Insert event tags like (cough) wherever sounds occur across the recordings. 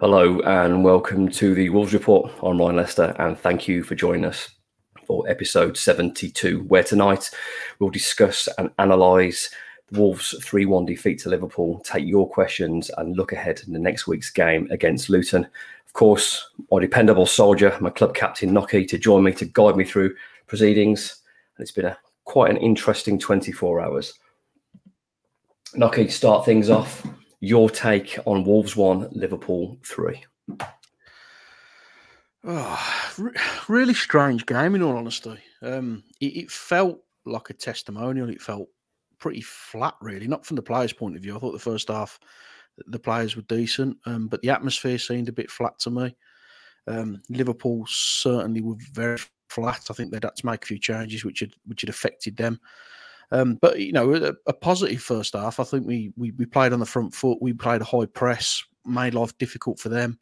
Hello and welcome to the Wolves Report. I'm Ryan Leister and thank you for joining us for episode 72, where tonight we'll discuss and analyse the Wolves' 3 1 defeat to Liverpool, take your questions and look ahead in the next week's game against Luton. Of course, my dependable soldier, my club captain Nocky, to join me to guide me through proceedings. And it's been a quite an interesting 24 hours. Nocky, start things off your take on Wolves one, Liverpool three. Oh, re- really strange game, in all honesty. Um, it, it, felt like a testimonial. It felt pretty flat, really. Not from the players' point of view. I thought the first half, the players were decent, um, but the atmosphere seemed a bit flat to me. Um, Liverpool certainly were very flat. I think they'd had to make a few changes, which had which had affected them. Um, but you know, a, a, positive first half. I think we, we we played on the front foot. We played a high press, made life difficult for them,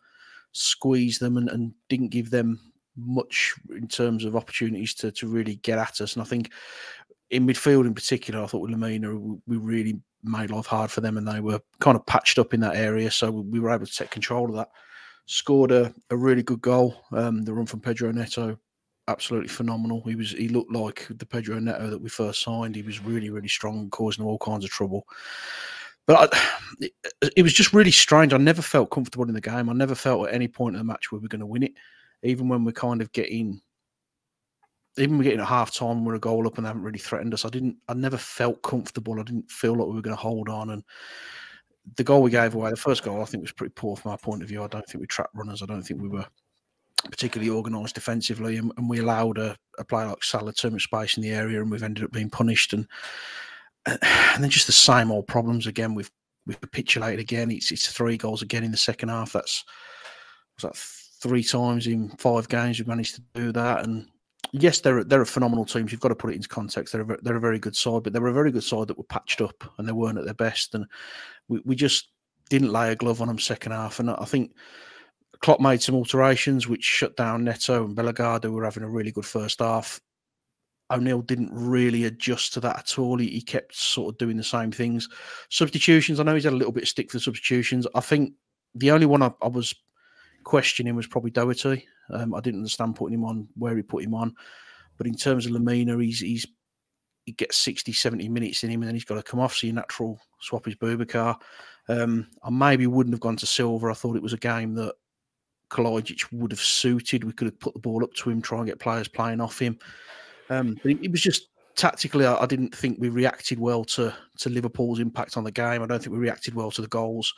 squeezed them, and, and didn't give them much in terms of opportunities to to really get at us. And I think in midfield in particular, I thought with Lemina, we really made life hard for them, and they were kind of patched up in that area. So we were able to take control of that. Scored a, a really good goal. Um, the run from Pedro Neto absolutely phenomenal. He was he looked like the Pedro Neto that we first signed. He was really really strong, causing all kinds of trouble. But I, (sighs) it, it, was just really strange. I never felt comfortable in the game. I never felt at any point in the match where we were going to win it, even when we're kind of getting. Even we're getting a half time, we're a goal up and they haven't really threatened us. I didn't. I never felt comfortable. I didn't feel like we were going to hold on. And the goal we gave away, the first goal, I think was pretty poor from our point of view. I don't think we trapped runners. I don't think we were particularly organised defensively, and, and, we allowed a, a, player like Salah too much space in the area, and we've ended up being punished. And (clears throat) and then just the same old problems again. We've we've capitulated again. It's it's three goals again in the second half. That's was that three times in five games we've managed to do that. And yes, they're they're a phenomenal team. You've got to put it into context. They're a, they're a very good side, but they were a very good side that were patched up and they weren't at their best. And we, we just didn't lay a glove on them second half. And I think Klopp made some alterations which shut down Neto and Bellegarde, who were having a really good first half. O'Neill didn't really adjust to that at all. He, he, kept sort of doing the same things. Substitutions, I know he's had a little bit of stick for the substitutions. I think the only one I, I was questioning was probably Doherty. Um, I didn't understand putting him on where he put him on. But in terms of Lemina, he's he's he gets 60, 70 minutes in him and then he's got to come off. So your natural swap is Boubacar. Um, I maybe wouldn't have gone to Silva. I thought it was a game that Kalajdzic would have suited. We could have put the ball up to him, try and get players playing off him. Um, but it, it, was just tactically, I, I, didn't think we reacted well to to Liverpool's impact on the game. I don't think we reacted well to the goals.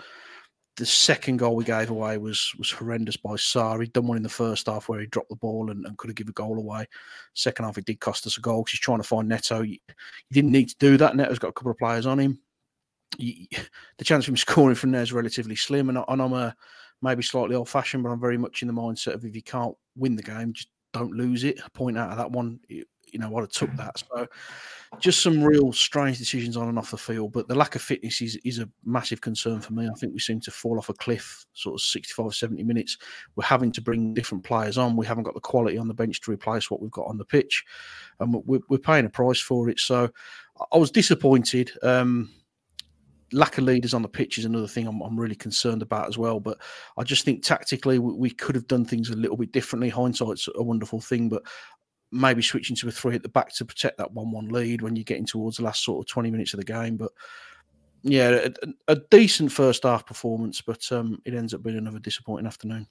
The second goal we gave away was was horrendous by Sá. He'd done one in the first half where he dropped the ball and, and could have given a goal away. Second half, it did cost us a goal because he's trying to find Neto. He, he, didn't need to do that. Neto's got a couple of players on him. He, the chance of him (laughs) scoring from there is relatively slim, and, and I'm a maybe slightly old fashioned, but I'm very much in the mindset of if you can't win the game, just don't lose it. point out of that one, you, know, I'd have took that. So just some real strange decisions on and off the field. But the lack of fitness is, is a massive concern for me. I think we seem to fall off a cliff sort of 65, 70 minutes. We're having to bring different players on. We haven't got the quality on the bench to replace what we've got on the pitch. And we're, we're paying a price for it. So I was disappointed. Um, lack of leaders on the pitch is another thing I'm, I'm, really concerned about as well. But I just think tactically we, we, could have done things a little bit differently. Hindsight's a wonderful thing, but maybe switching to a three at the back to protect that one-one lead when you're getting towards the last sort of 20 minutes of the game. But yeah, a, a decent first half performance, but um, it ends up being another disappointing afternoon.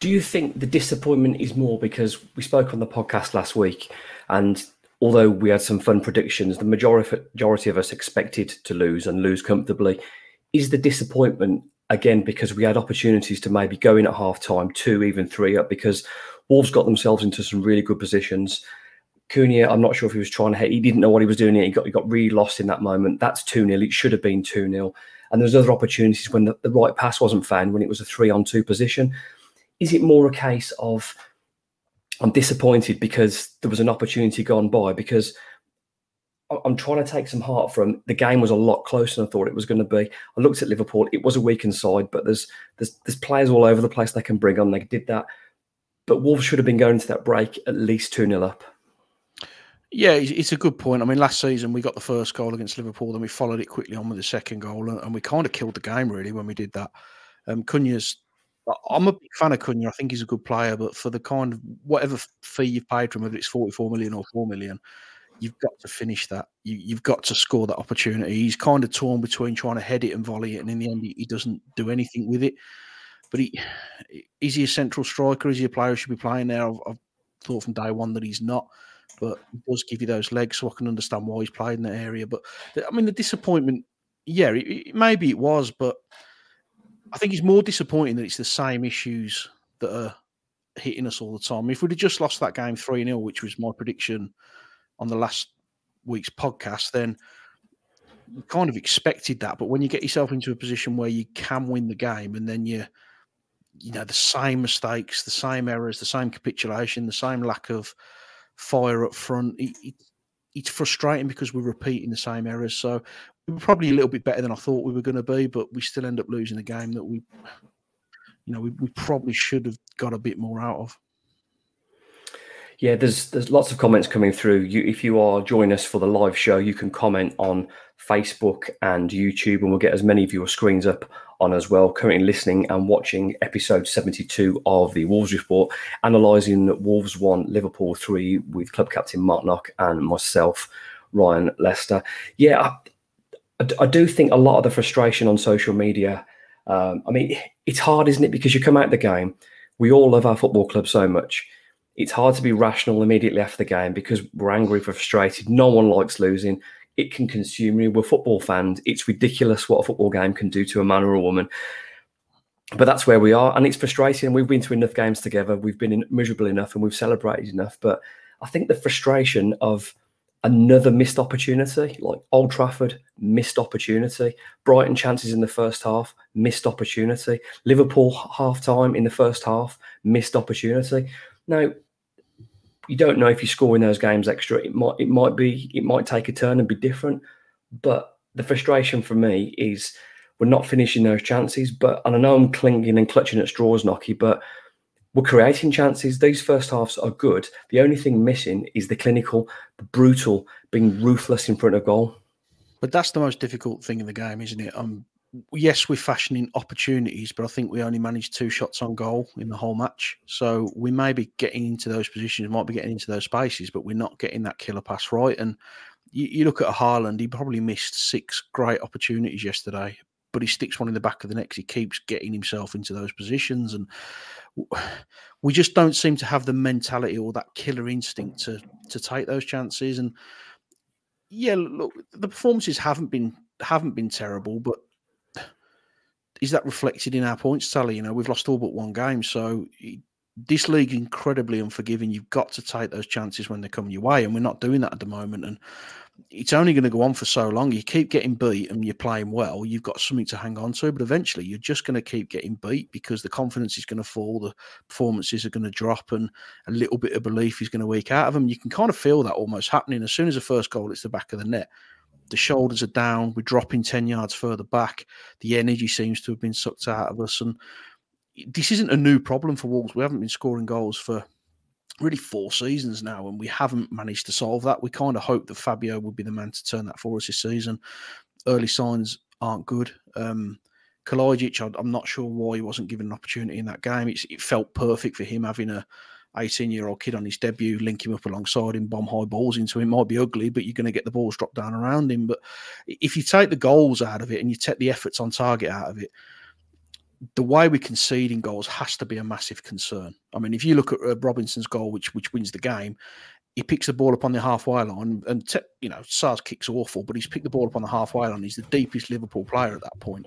Do you think the disappointment is more because we spoke on the podcast last week and although we had some fun predictions, the majority of us expected to lose and lose comfortably. Is the disappointment again because we had opportunities to maybe go in at half time, two, even three up, because Wolves got themselves into some really good positions. Cunha, I'm not sure if he was trying to hit, he didn't know what he was doing. He got he got really lost in that moment. That's 2 0. It should have been 2 0. And there's other opportunities when the, the right pass wasn't found, when it was a three on two position. Is it more a case of I'm disappointed because there was an opportunity gone by because I'm trying to take some heart from the game was a lot closer than I thought it was going to be. I looked at Liverpool; it was a weakened side, but there's there's there's players all over the place they can bring on. They did that, but Wolves should have been going to that break at least two 0 up. Yeah, it's a good point. I mean, last season we got the first goal against Liverpool, then we followed it quickly on with the second goal, and we kind of killed the game really when we did that. Um, Cunha's I'm a big fan of Cunha. I think he's a good player, but for the kind of whatever fee you've paid for him, whether it's 44 million or 4 million, you've got to finish that. You, have got to score that opportunity. He's kind of torn between trying to head it and volley it, and in the end, he, he doesn't do anything with it. But he is he a central striker? Is he a player who should be playing there? I've, I've thought from day one that he's not but he does give you those legs, so I can understand why he's played in that area. But I mean, the disappointment, yeah, it, it, maybe it was, but I think it's more disappointing that it's the same issues that are hitting us all the time. If we'd have just lost that game 3 0, which was my prediction on the last week's podcast, then we kind of expected that. But when you get yourself into a position where you can win the game and then you, you know, the same mistakes, the same errors, the same capitulation, the same lack of fire up front. It, it, it's frustrating because we're repeating the same errors. So we were probably a little bit better than I thought we were going to be, but we still end up losing a game that we, you know, we, we probably should have got a bit more out of. Yeah, there's there's lots of comments coming through. You, if you are joining us for the live show, you can comment on Facebook and YouTube, and we'll get as many of your screens up on as well. Currently listening and watching episode 72 of the Wolves Report, analysing Wolves 1, Liverpool 3 with club captain Marc Nock and myself, Ryan Leister. Yeah, I, I do think a lot of the frustration on social media, um, I mean, it's hard, isn't it? Because you come out the game, we all love our football club so much. It's hard to be rational immediately after the game because we're angry, we're frustrated. No one likes losing it can consume you. We're football fans. It's ridiculous what a football game can do to a man or a woman. But that's where we are, and it's frustrating. We've been to enough games together. We've been miserable enough, and we've celebrated enough. But I think the frustration of another missed opportunity, like Old Trafford, missed opportunity. Brighton chances in the first half, missed opportunity. Liverpool half time in the first half, missed opportunity. Now, you don't know if you score in those games extra. It might it might be it might take a turn and be different. But the frustration for me is we're not finishing those chances. But and I know I'm clinging and clutching at straws, Nocky, but we're creating chances. These first halves are good. The only thing missing is the clinical, the brutal, being ruthless in front of goal. But that's the most difficult thing in the game, isn't it? Um, yes, we're fashioning opportunities, but I think we only managed two shots on goal in the whole match. So we may be getting into those positions, might be getting into those spaces, but we're not getting that killer pass right. And you, you look at a Haaland, he probably missed six great opportunities yesterday, but he sticks one in the back of the net. He keeps getting himself into those positions, and (sighs) we just don't seem to have the mentality or that killer instinct to to take those chances. And yeah, look, the performances haven't been haven't been terrible, but (sighs) is that reflected in our points tally? You know, we've lost all but one game, so this league incredibly unforgiving. You've got to take those chances when they come your way, and we're not doing that at the moment. And it's only going to go on for so long. You keep getting beat and you're playing well, you've got something to hang on to. But eventually, you're just going to keep getting beat because the confidence is going to fall, the performances are going to drop, and a little bit of belief is going to weak out of them. You can kind of feel that almost happening as soon as the first goal hits the back of the net the shoulders are down. We're dropping 10 yards further back. The energy seems to have been sucked out of us. And this isn't a new problem for Wolves. We haven't been scoring goals for really four seasons now, and we haven't managed to solve that. We kind of hope that Fabio would be the man to turn that for us this season. Early signs aren't good. Um, Kalajdzic, I'm not sure why he wasn't given an opportunity in that game. It's, it felt perfect for him having a 18 year old kid on his debut, link him up alongside him, bomb high balls into him. Might be ugly, but you're going to get the balls dropped down around him. But if you take the goals out of it and you take the efforts on target out of it, the way we concede in goals has to be a massive concern. I mean, if you look at uh, Robertson's goal, which which wins the game, he picks the ball up on the halfway line, and te- you know, Sá's kicks awful, but he's picked the ball up on the halfway line. He's the deepest Liverpool player at that point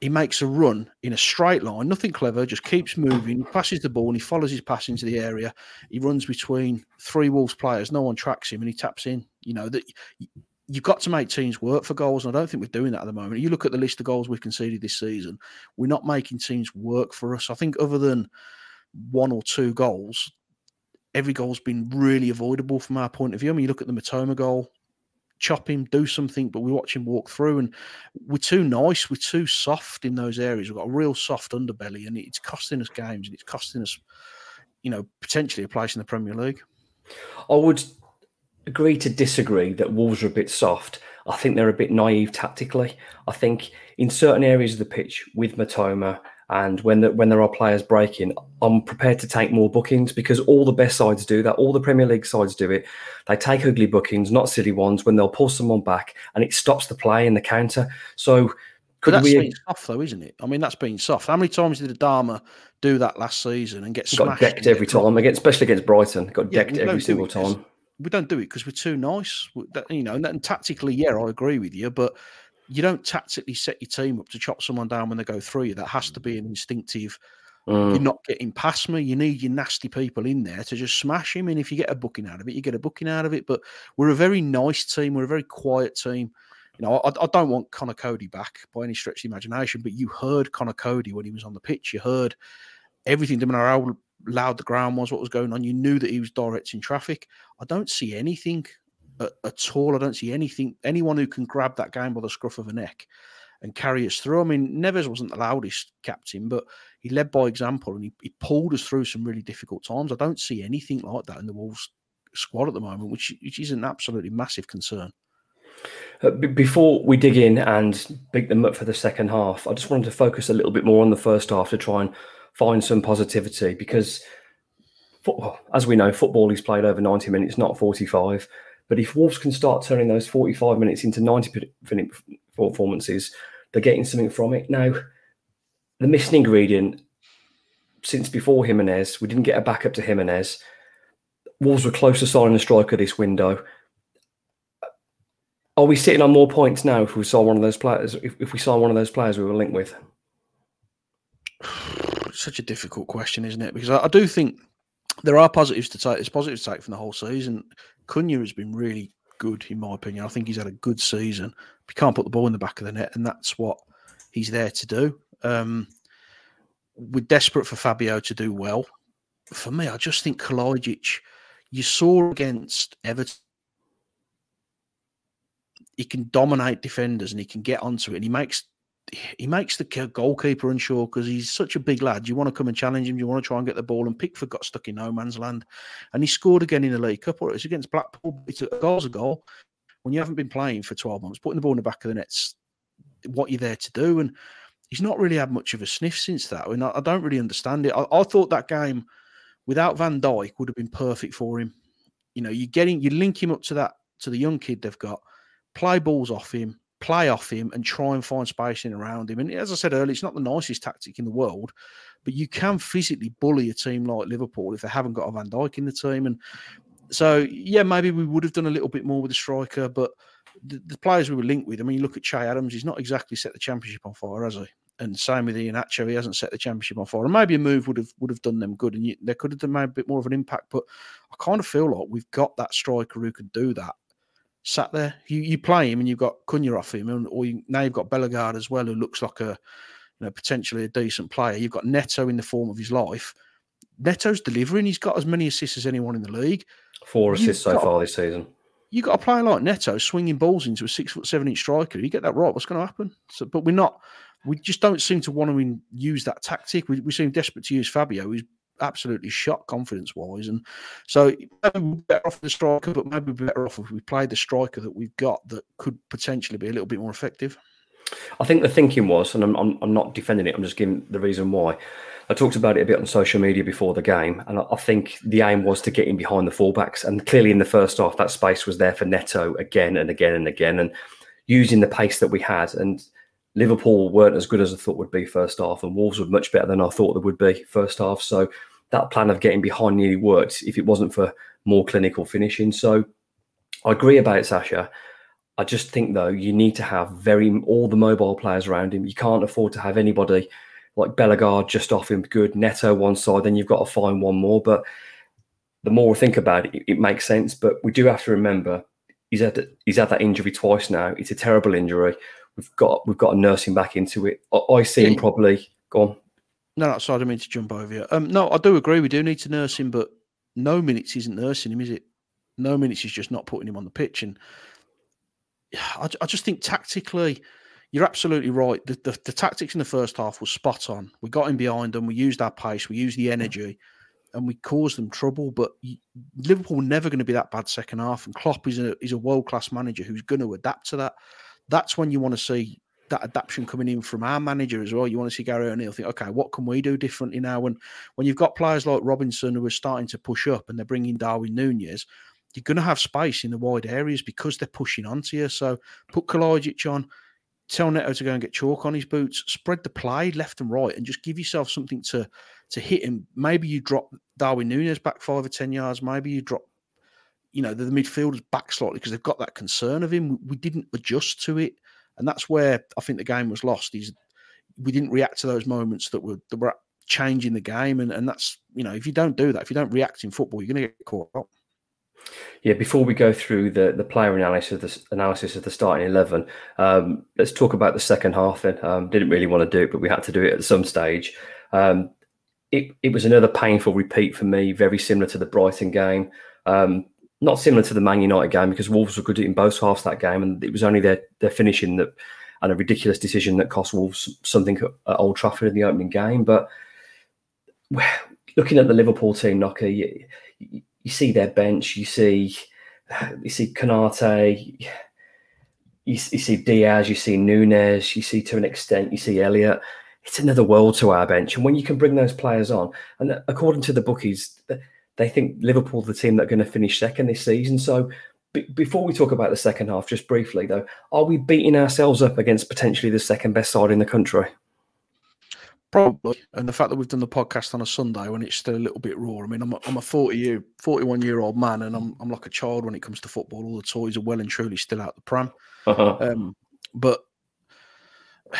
he makes a run in a straight line, nothing clever, just keeps moving, passes the ball, and he follows his pass into the area. He runs between three Wolves players, no one tracks him, and he taps in. You know that you've got to make teams work for goals, and I don't think we're doing that at the moment. You look at the list of goals we've conceded this season, we're not making teams work for us. I think other than one or two goals, every goal's been really avoidable from our point of view. I mean, you look at the Mitoma goal, chop him, do something, but we watch him walk through, and we're too nice, we're too soft in those areas. We've got a real soft underbelly, and it's costing us games, and it's costing us, you know, potentially a place in the Premier League. I would agree to disagree that Wolves are a bit soft. I think they're a bit naive tactically. I think in certain areas of the pitch with Mitoma And when the, when there are players breaking, I'm prepared to take more bookings because all the best sides do that. All the Premier League sides do it. They take ugly bookings, not silly ones, when they'll pull someone back and it stops the play in the counter. So could that's we... been soft though, isn't it? I mean, that's been soft. How many times did Adama do that last season and get got decked every time, against, especially against Brighton? Got yeah, decked every single time. We don't do it because we're too nice. You know, and, and tactically, yeah, I agree with you, but you don't tactically set your team up to chop someone down when they go through you. That has to be an instinctive. Mm. You're not getting past me. You need your nasty people in there to just smash him. And if you get a booking out of it, you get a booking out of it. But we're a very nice team. We're a very quiet team. You know, I, I don't want Conor Coady back by any stretch of the imagination, but you heard Conor Coady when he was on the pitch. You heard everything, no matter how loud the ground was, what was going on. You knew that he was directing traffic. I don't see anything at, at, all. I don't see anything, anyone who can grab that game by the scruff of a neck and carry us through. I mean, Neves wasn't the loudest captain, but he led by example and he, he pulled us through some really difficult times. I don't see anything like that in the Wolves squad at the moment, which, which is an absolutely massive concern. Uh, before we dig in and pick them up for the second half, I just wanted to focus a little bit more on the first half to try and find some positivity because, as we know, football is played over 90 minutes, not 45. But if Wolves can start turning those 45 minutes into 90 minute performances, they're getting something from it. Now, the missing ingredient since before Jimenez, we didn't get a backup to Jimenez. Wolves were close to signing a striker this window. Are we sitting on more points now if we saw one of those players? If, if we saw one of those players we were linked with? Such a difficult question, isn't it? Because I, I do think there are positives to take. There's positives to take from the whole season. Cunha has been really good, in my opinion. I think he's had a good season. He can't put the ball in the back of the net, and that's what he's there to do. Um, we're desperate for Fabio to do well. For me, I just think Kalajdzic, you saw against Everton, he can dominate defenders and he can get onto it, and he makes he makes the goalkeeper unsure because he's such a big lad. You want to come and challenge him. You want to try and get the ball. And Pickford got stuck in no man's land, and he scored again in the League Cup. Or it was against Blackpool. It's a goal's a goal. When you haven't been playing for twelve months, putting the ball in the back of the net's what you're there to do. And he's not really had much of a sniff since that. I mean, I, don't really understand it. I, I, thought that game without Van Dijk would have been perfect for him. You know, you're getting you link him up to that to the young kid they've got, play balls off him play off him and try and find spacing around him. And as I said earlier, it's not the nicest tactic in the world, but you can physically bully a team like Liverpool if they haven't got a Van Dijk in the team. And so, yeah, maybe we would have done a little bit more with the striker, but the, the players we were linked with, I mean, you look at Che Adams, he's not exactly set the championship on fire, has he? And same with Iheanacho, he hasn't set the championship on fire. And maybe a move would have would have done them good, and you, they could have made a bit more of an impact. But I kind of feel like we've got that striker who can do that sat there. You, you play him and you've got Cunha off him, and, or you, now you've got Bellegarde as well, who looks like a you know potentially a decent player. You've got Neto in the form of his life. Neto's delivering. He's got as many assists as anyone in the league. Four assists so far this season. You got a player like Neto swinging balls into a six foot seven inch striker. You get that right. What's going to happen? So, but we're not. We just don't seem to want to use that tactic. We, we seem desperate to use Fabio, who's absolutely shot confidence wise. And so maybe better off the striker, but maybe better off if we played the striker that we've got that could potentially be a little bit more effective. I think the thinking was, and I'm, I'm, I'm not defending it, I'm just giving the reason why. I talked about it a bit on social media before the game, and I, I think the aim was to get in behind the fullbacks. And clearly, in the first half, that space was there for Neto again and again and again, and using the pace that we had. And Liverpool weren't as good as I thought would be first half, and Wolves were much better than I thought they would be first half. So that plan of getting behind nearly worked if it wasn't for more clinical finishing. So I agree about it, Sasha. I just think though you need to have very all the mobile players around him. You can't afford to have anybody like Bellegarde just off him good, Neto one side, then you've got to find one more. But the more we think about it, it makes sense. But we do have to remember he's had he's had that injury twice now. It's a terrible injury. We've got we've got to nurse him back into it. I, I see him probably. Go on. No, no, sorry, I didn't mean to jump over you. Um, no, I do agree. We do need to nurse him, but no minutes isn't nursing him, is it? No minutes is just not putting him on the pitch. And (sighs) I, I just think tactically, you're absolutely right. The, the, the, tactics in the first half was spot on. We got him behind them. We used our pace. We used the energy, and we caused them trouble. But Liverpool were never going to be that bad second half. And Klopp is a is a world class manager who's going to adapt to that that's when you want to see that adaptation coming in from our manager as well. You want to see Gary O'Neill think, okay, what can we do differently now? When when you've got players like Robertson who are starting to push up and they're bringing Darwin Nunez, you're going to have space in the wide areas because they're pushing onto you. So put Kalajdzic on, tell Neto to go and get chalk on his boots, spread the play left and right, and just give yourself something to to hit him. Maybe you drop Darwin Nunez back five or ten yards. Maybe you drop, you know, the, the midfielders back slightly because they've got that concern of him. We, didn't adjust to it. And that's where I think the game was lost. Is we didn't react to those moments that were that were changing the game, and and that's you know if you don't do that, if you don't react in football, you're going to get caught up. Yeah, before we go through the, the player analysis of the analysis of the starting eleven, um, let's talk about the second half. Then um, didn't really want to do it, but we had to do it at some stage. Um, it it was another painful repeat for me, very similar to the Brighton game. Um, not similar to the Man United game because Wolves were good in both halves that game, and it was only their their finishing that and a ridiculous decision that cost Wolves something at Old Trafford in the opening game. But looking at the Liverpool team, Knocker, you, you see their bench, you see you see Konate, you, you see Diaz, you see Nunez, you see to an extent, you see Elliott. It's another world to our bench, and when you can bring those players on, and according to the bookies they think Liverpool the team that are going to finish second this season. So b- before we talk about the second half, just briefly though, are we beating ourselves up against potentially the second best side in the country? Probably, and the fact that we've done the podcast on a Sunday when it's still a little bit raw. I mean, I'm a, I'm a 40 year, 41 year old man, and I'm I'm like a child when it comes to football. All the toys are well and truly still out the pram. Uh-huh. Um, but (sighs)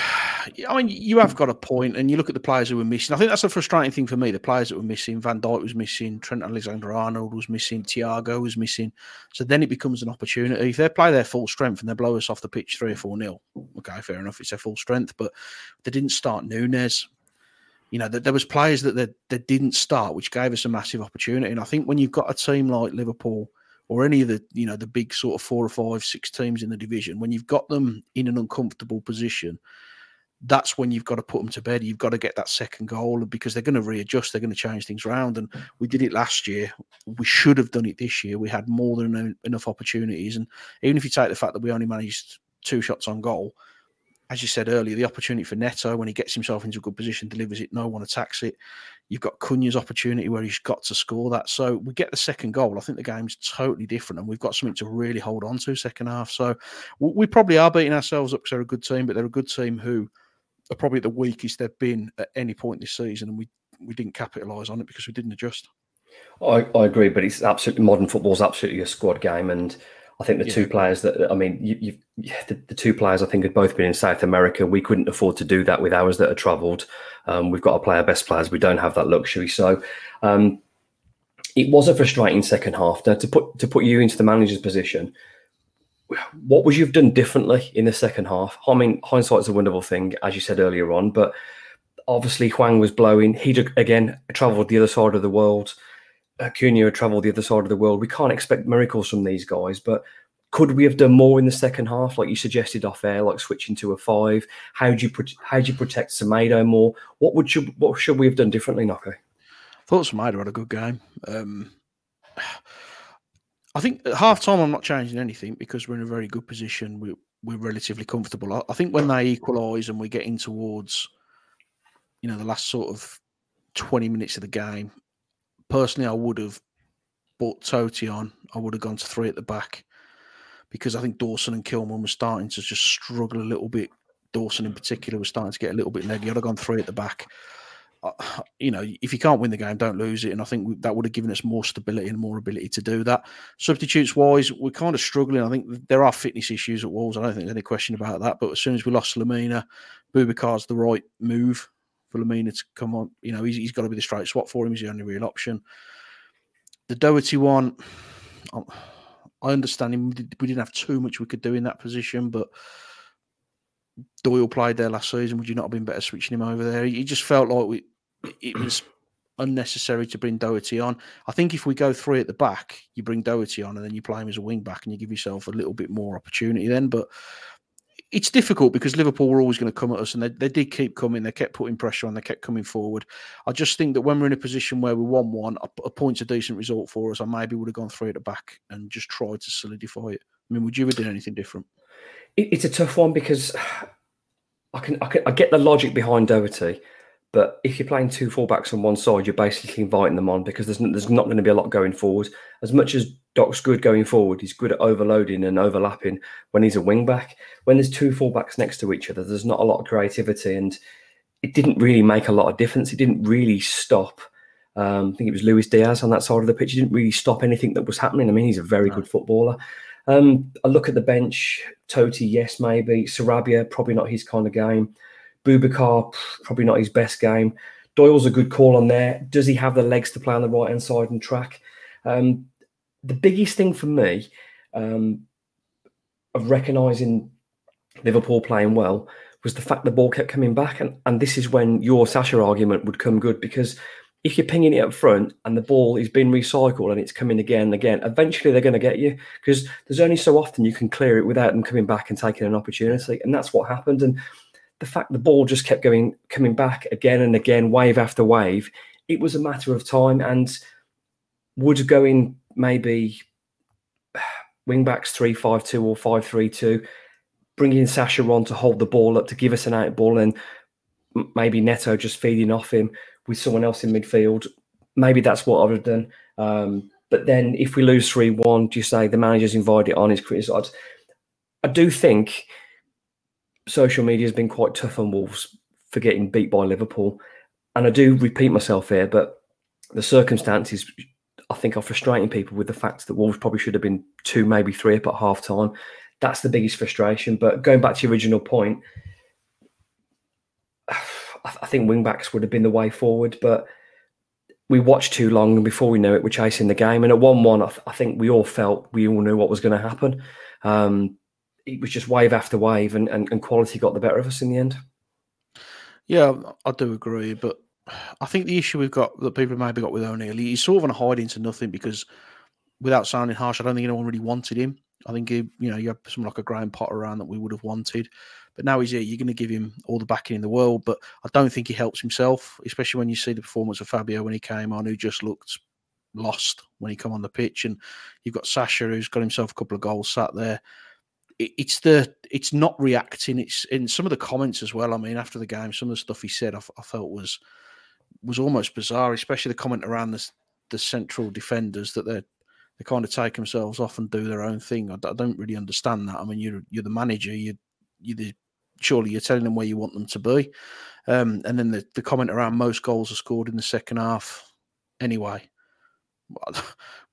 I mean, you have got a point, and you look at the players who were missing. I think that's a frustrating thing for me. The players that were missing, Van Dijk was missing, Trent Alexander-Arnold was missing, Thiago was missing. So then it becomes an opportunity. If they play their full strength and they blow us off the pitch three or four nil, okay, fair enough, it's their full strength. But they didn't start Nunez. You know, that there was players that they, they didn't start, which gave us a massive opportunity. And I think when you've got a team like Liverpool or any of the you know the big sort of four or five, six teams in the division, when you've got them in an uncomfortable position that's when you've got to put them to bed. You've got to get that second goal because they're going to readjust. They're going to change things around. And we did it last year. We should have done it this year. We had more than enough opportunities. And even if you take the fact that we only managed two shots on goal, as you said earlier, the opportunity for Neto when he gets himself into a good position, delivers it, no one attacks it. You've got Cunha's opportunity where he's got to score that. So we get the second goal. I think the game's totally different, and we've got something to really hold on to second half. So we probably are beating ourselves up because they're a good team, but they're a good team who are probably the weakest they've been at any point this season, and we we didn't capitalise on it because we didn't adjust. I, I agree, but it's absolutely modern football is absolutely a squad game, and I think the yeah. two players that I mean, you, the, the, two players I think have both been in South America. We couldn't afford to do that with ours that are travelled. Um, we've got to play our best players. We don't have that luxury, so. Um, it was a frustrating second half. Now, to put to put you into the manager's position, what would you have done differently in the second half? I mean, hindsight's a wonderful thing, as you said earlier on, but obviously Hwang was blowing. He again travelled the other side of the world. Acuna travelled the other side of the world. We can't expect miracles from these guys, but could we have done more in the second half, like you suggested off air, like switching to a five? How do you how do you protect Semedo more? What would you what should we have done differently, Noko? thought Semedo had a good game. Um, I think at half time, I'm not changing anything because we're in a very good position. We, we're relatively comfortable. I, I think when they equalise and we're getting towards, you know, the last sort of 20 minutes of the game, personally, I would have bought Toti on. I would have gone to three at the back because I think Dawson and Kilman were starting to just struggle a little bit. Dawson, in particular, was starting to get a little bit leggy. I'd have gone three at the back. you know, if you can't win the game, don't lose it. And I think that would have given us more stability and more ability to do that. Substitutes wise, we're kind of struggling. I think there are fitness issues at Wolves. I don't think there's any question about that. But as soon as we lost Lemina, Boubacar's the right move for Lemina to come on. You know, he's, he's got to be the straight swap for him. He's the only real option. The Doherty one, um, I understand him. We didn't have too much we could do in that position, but Doyle played there last season. Would you not have been better switching him over there? He just felt like we it was unnecessary to bring Doherty on. I think if we go three at the back, you bring Doherty on and then you play him as a wing back and you give yourself a little bit more opportunity then. But it's difficult because Liverpool were always going to come at us and they, they did keep coming. They kept putting pressure on, they kept coming forward. I just think that when we're in a position where we won one, a, a point's a decent result for us. I maybe would have gone three at the back and just tried to solidify it. I mean, would you have done anything different? It's a tough one because I can, I can I get the logic behind Doherty, but if you're playing two fullbacks on one side, you're basically inviting them on because there's there's not going to be a lot going forward. As much as Doc's good going forward, he's good at overloading and overlapping when he's a wing back. When there's two fullbacks next to each other, there's not a lot of creativity, and it didn't really make a lot of difference. It didn't really stop. Um, I think it was Luis Diaz on that side of the pitch. He didn't really stop anything that was happening. I mean, he's a very good footballer. Um, I look at the bench. Toti, yes, maybe. Sarabia, probably not his kind of game. Boubacar, probably not his best game. Doyle's a good call on there. Does he have the legs to play on the right hand side and track? Um, the biggest thing for me um, of recognising Liverpool playing well was the fact the ball kept coming back. And, and this is when your Sasha argument would come good because if you're pinging it up front and the ball is being recycled and it's coming again and again, eventually they're going to get you because there's only so often you can clear it without them coming back and taking an opportunity. And that's what happened. And the fact the ball just kept going, coming back again and again, wave after wave, it was a matter of time. And would going maybe (sighs) wing backs three five two or five three two, bringing Sasha on to hold the ball up to give us an out ball, and maybe Neto just feeding off him with someone else in midfield. Maybe that's what I would have done. Um, but then if we lose 3 1, do you say the manager's invited on, his criticised? I do think social media has been quite tough on Wolves for getting beat by Liverpool. And I do repeat myself here, but the circumstances I think are frustrating people with the fact that Wolves probably should have been two, maybe three up at half time. That's the biggest frustration. But going back to your original point, (sighs) I think wingbacks would have been the way forward, but we watched too long, and before we knew it, we're chasing the game. And at one-one, I, I think we all felt we all knew what was going to happen. Um, it was just wave after wave, and, and, and quality got the better of us in the end. Yeah, I do agree, but I think the issue we've got that people maybe got with O'Neill, he's sort of on a hide into nothing because, without sounding harsh, I don't think anyone really wanted him. I think he, you know you have someone like a Graham Potter around that we would have wanted, but now he's here. You're going to give him all the backing in the world, but I don't think he helps himself, especially when you see the performance of Fabio when he came on, who just looked lost when he come on the pitch, and you've got Sasha who's got himself a couple of goals sat there it's the it's not reacting. It's in some of the comments as well. I mean, after the game, some of the stuff he said, I, I felt was was almost bizarre, especially the comment around the the central defenders that they they kind of take themselves off and do their own thing. I, I don't really understand that. I mean, you're you're the manager. You you the surely you're telling them where you want them to be. Um, and then the, the comment around most goals are scored in the second half anyway. (laughs)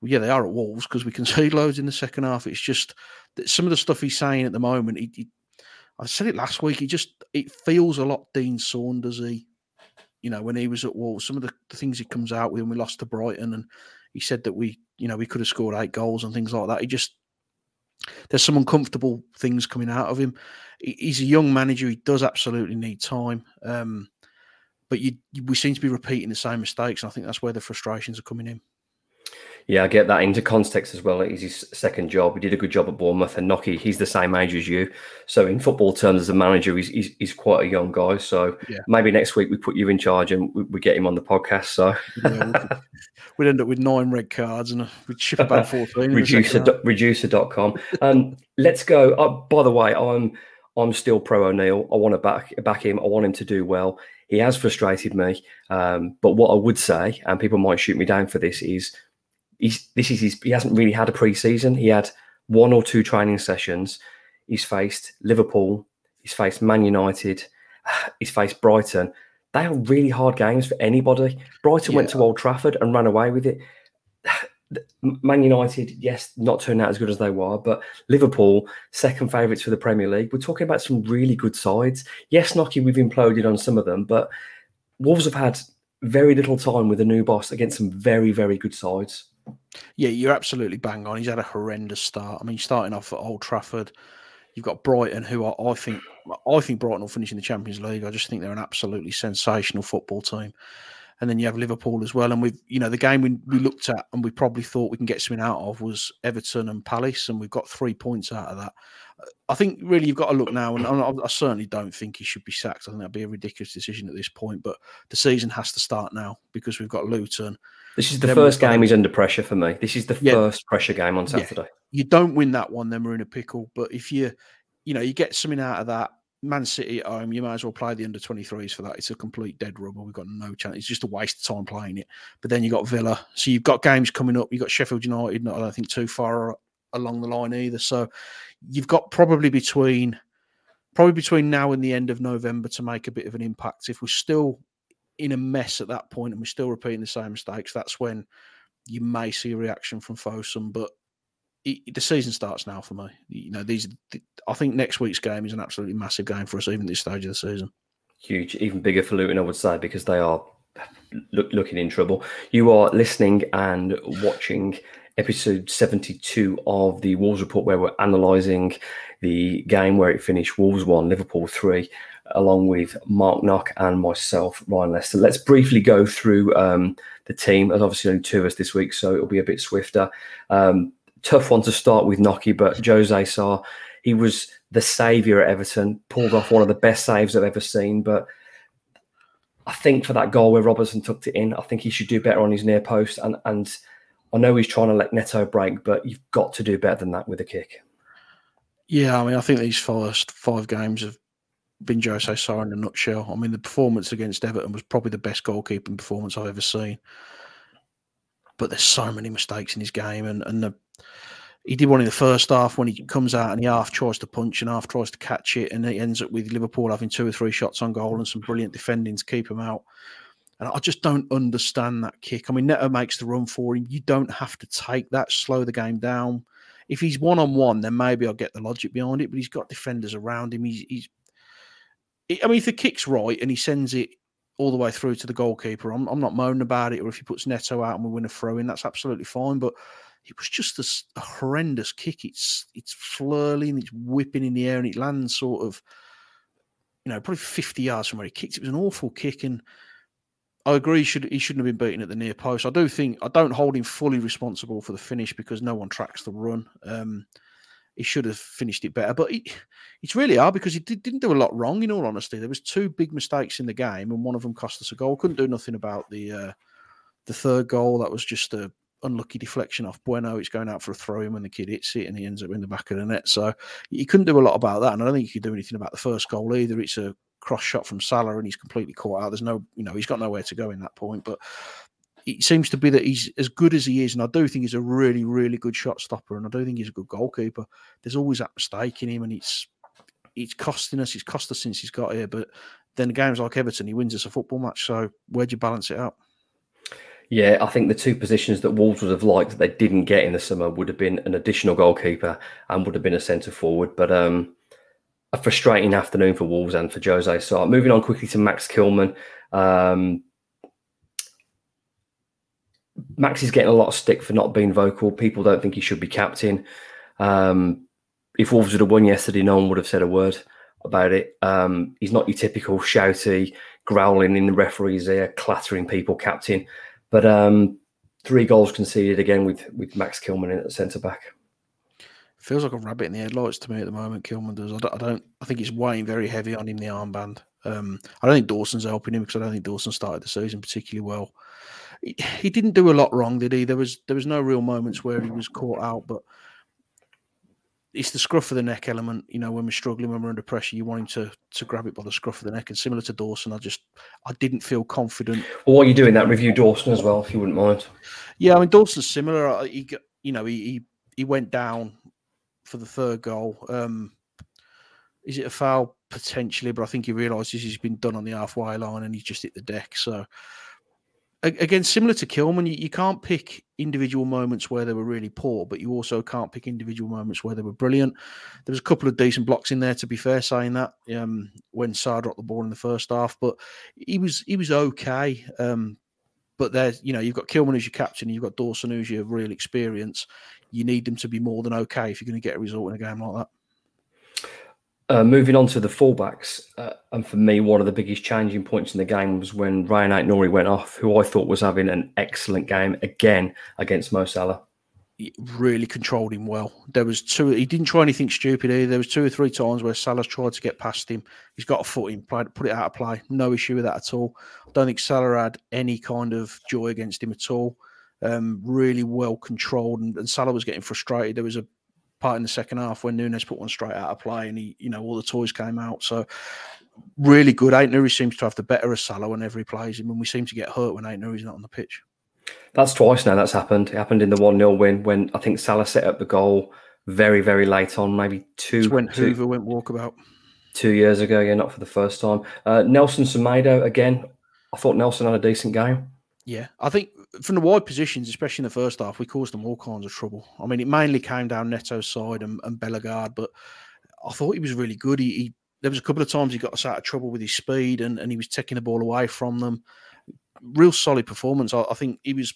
Yeah, they are at Wolves because we can (laughs) see loads in the second half. It's just that some of the stuff he's saying at the moment. He, he, I said it last week. He just it feels a lot Dean Saundersy. You know, when he was at Wolves, some of the, the things he comes out with when we lost to Brighton, and he said that we, you know, we could have scored eight goals and things like that. He just there's some uncomfortable things coming out of him. He's a young manager. He does absolutely need time. Um, but you, we seem to be repeating the same mistakes, and I think that's where the frustrations are coming in. Yeah, I get that into context as well. It's his second job. He did a good job at Bournemouth, and Nocky, he's the same age as you. So, in football terms, as a manager, he's, he's, he's quite a young guy. So, yeah. maybe next week we put you in charge and we, we get him on the podcast. So, yeah, we'd, end up with nine red cards and we'd ship about 14. reducer, reducer.com. Um, let's go. Uh, by the way, I'm I'm still pro O'Neill. I want to back back him. I want him to do well. He has frustrated me. Um, but what I would say, and people might shoot me down for this, is he's this is his, he hasn't really had a pre-season. He had one or two training sessions. He's faced Liverpool. He's faced Man United. (sighs) He's faced Brighton. They are really hard games for anybody. Brighton yeah. went to Old Trafford and ran away with it. (sighs) Man United, yes, not turned out as good as they were, but Liverpool, second favourites for the Premier League. We're talking about some really good sides. Yes, Nocky, we've imploded on some of them, but Wolves have had very little time with a new boss against some very, very good sides. Yeah, you're absolutely bang on. He's had a horrendous start. I mean, starting off at Old Trafford, you've got Brighton, who are, I think I think Brighton will finish in the Champions League. I just think they're an absolutely sensational football team. And then you have Liverpool as well. And we've, you know, the game we, we looked at and we probably thought we can get something out of was Everton and Palace, and we've got three points out of that. I think really you've got to look now, and I, I certainly don't think he should be sacked. I think that'd be a ridiculous decision at this point. But the season has to start now because we've got Luton, this is the first game he's under pressure for me. This is the yeah. first pressure game on Saturday. Yeah. You don't win that one, then we're in a pickle. But if you, you know, you get something out of that, Man City at home, you might as well play the under 23s for that. It's a complete dead rubber. We've got no chance. It's just a waste of time playing it. But then you got Villa. So you've got games coming up. You've got Sheffield United, not I don't think too far along the line either. So you've got probably between probably between now and the end of November to make a bit of an impact. If we're still in a mess at that point and we're still repeating the same mistakes, that's when you may see a reaction from Fosun. But it, the season starts now for me. You know, these. I think next week's game is an absolutely massive game for us, even at this stage of the season. Huge, even bigger for Luton, I would say, because they are look, looking in trouble. You are listening and watching episode 72 of the Wolves Report, where we're analysing the game where it finished Wolves 1, Liverpool 3, along with Marc Nock and myself, Ryan Leister. Let's briefly go through um, the team. There's obviously only two of us this week, so it'll be a bit swifter. Um, tough one to start with Nocky, but Jose Sá, he was the saviour at Everton, pulled off one of the best saves I've ever seen. But I think for that goal where Robertson tucked it in, I think he should do better on his near post. And and I know he's trying to let Neto break, but you've got to do better than that with a kick. Yeah, I mean, I think these first five games have been Jose Sá in a nutshell. I mean, the performance against Everton was probably the best goalkeeping performance I've ever seen. But there's so many mistakes in his game, and and the he did one in the first half when he comes out and he half tries to punch and half tries to catch it, and he ends up with Liverpool having two or three shots on goal and some brilliant defending to keep him out. And I just don't understand that kick. I mean, Neto makes the run for him. You don't have to take that, slow the game down. If he's one on one, then maybe I'll get the logic behind it. But he's got defenders around him. He's, he's I mean, if the kick's right and he sends it all the way through to the goalkeeper, I'm, I'm not moaning about it. Or if he puts Neto out and we win a throw in, that's absolutely fine. But it was just a, horrendous kick. It's it's flurling, it's whipping in the air, and it lands sort of, you know, probably 50 yards from where he kicked. It was an awful kick, and I agree. He should he shouldn't have been beaten at the near post. I do think I don't hold him fully responsible for the finish because no one tracks the run. Um, he should have finished it better, but he, it's really hard because he did, not do a lot wrong. In all honesty, there was two big mistakes in the game, and one of them cost us a goal. Couldn't do nothing about the uh, the third goal. That was just a unlucky deflection off Bueno. It's going out for a throw in when the kid hits it and he ends up in the back of the net. So he couldn't do a lot about that. And I don't think he could do anything about the first goal either. It's a cross shot from Salah and he's completely caught out. There's no, you know, he's got nowhere to go in that point. But it seems to be that he's as good as he is. And I do think he's a really, really good shot stopper. And I do think he's a good goalkeeper. There's always that mistake in him and it's, it's costing us. It's cost us since he's got here. But then the games like Everton, he wins us a football match. So where do you balance it out? Yeah, I think the two positions that Wolves would have liked that they didn't get in the summer would have been an additional goalkeeper and would have been a centre forward. But um, a frustrating afternoon for Wolves and for Jose. So moving on quickly to Max Kilman. Um, Max is getting a lot of stick for not being vocal. People don't think he should be captain. Um, if Wolves would have won yesterday, no one would have said a word about it. Um, he's not your typical shouty, growling in the referee's ear, clattering people captain. But um, three goals conceded again with with Max Kilman in at centre back. Feels like a rabbit in the headlights to me at the moment. Kilman does. I don't. I, don't, I think he's weighing very heavy on him the armband. Um, I don't think Dawson's helping him because I don't think Dawson started the season particularly well. He, he didn't do a lot wrong, did he? There was there was no real moments where he was caught out, but it's the scruff of the neck element. You know, when we're struggling, when we're under pressure, you want him to to grab it by the scruff of the neck. And similar to Dawson, I just I didn't feel confident. Well, what are you doing that review Dawson as well, if you wouldn't mind? Yeah, I mean Dawson's similar. He you know he he, he went down for the third goal. Um, is it a foul potentially? But I think he realises he's been done on the halfway line and he's just hit the deck. So again, similar to Kilman, you, you, can't pick individual moments where they were really poor, but you also can't pick individual moments where they were brilliant. There was a couple of decent blocks in there, to be fair, saying that um, when Sá dropped the ball in the first half, but he was he was okay. Um, but there's you know you've got Kilman as your captain, you've got Dawson who's your real experience. You need them to be more than okay if you're going to get a result in a game like that. Uh, moving on to the fullbacks, uh, and for me, one of the biggest changing points in the game was when Rayan Aït-Nouri went off, who I thought was having an excellent game again against Mo Salah. He really controlled him well. There was two. He didn't try anything stupid either. There was two or three times where Salah tried to get past him. He's got a foot in, put it out of play. No issue with that at all. I don't think Salah had any kind of joy against him at all. Um, really well controlled, and, and Salah was getting frustrated. There was a part in the second half when Nunes put one straight out of play, and he, you know, all the toys came out. So really good. Ait-Nouri seems to have the better of Salah whenever he plays him, and we seem to get hurt when Ait-Nouri's not on the pitch. That's twice now that's happened. It happened in the 1 0 win when I think Salah set up the goal very, very late on, maybe two. It's when two, Hoever went walkabout. Two years ago, yeah, not for the first time. Uh, Nelson Semedo, again, I thought Nelson had a decent game. Yeah, I think from the wide positions, especially in the first half, we caused them all kinds of trouble. I mean, it mainly came down Neto's side and, and Bellegarde, but I thought he was really good. He, he, there was a couple of times he got us out of trouble with his speed and, and he was taking the ball away from them. Real solid performance. I, I think he was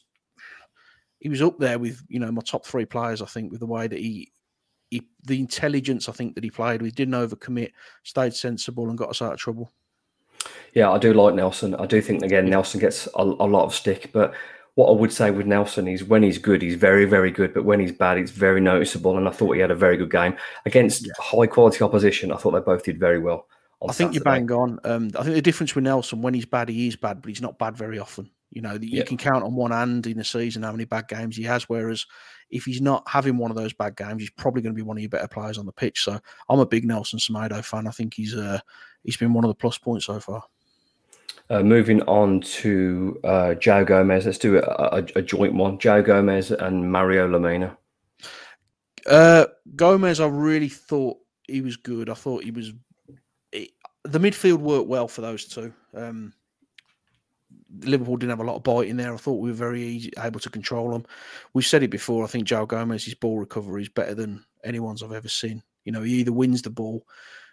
he was up there with you know my top three players. I think with the way that he he, the intelligence I think that he played with, didn't overcommit, stayed sensible, and got us out of trouble. Yeah, I do like Nelson. I do think again Nelson gets a, a, lot of stick, but what I would say with Nelson is when he's good, he's very, very good. But when he's bad, it's very noticeable. And I thought he had a very good game against yeah. high quality opposition. I thought they both did very well. I think Saturday. you're bang on. Um, I think the difference with Nelson when he's bad, he is bad, but he's not bad very often. You know, you can count on one hand in the season how many bad games he has. Whereas if he's not having one of those bad games, he's probably going to be one of your better players on the pitch. So I'm a big Nelson Semedo fan. I think he's uh, he's been one of the plus points so far. Uh, moving on to uh, Joe Gomez, let's do a, a, a, joint one. Joe Gomez and Mario Lemina. Uh, Gomez, I really thought he was good. I thought he was. It, the midfield worked well for those two. Um, Liverpool didn't have a lot of bite in there. I thought we were very easy, able to control them. We've said it before. I think Joe Gomez's ball recovery is better than anyone's I've ever seen. You know, he either wins the ball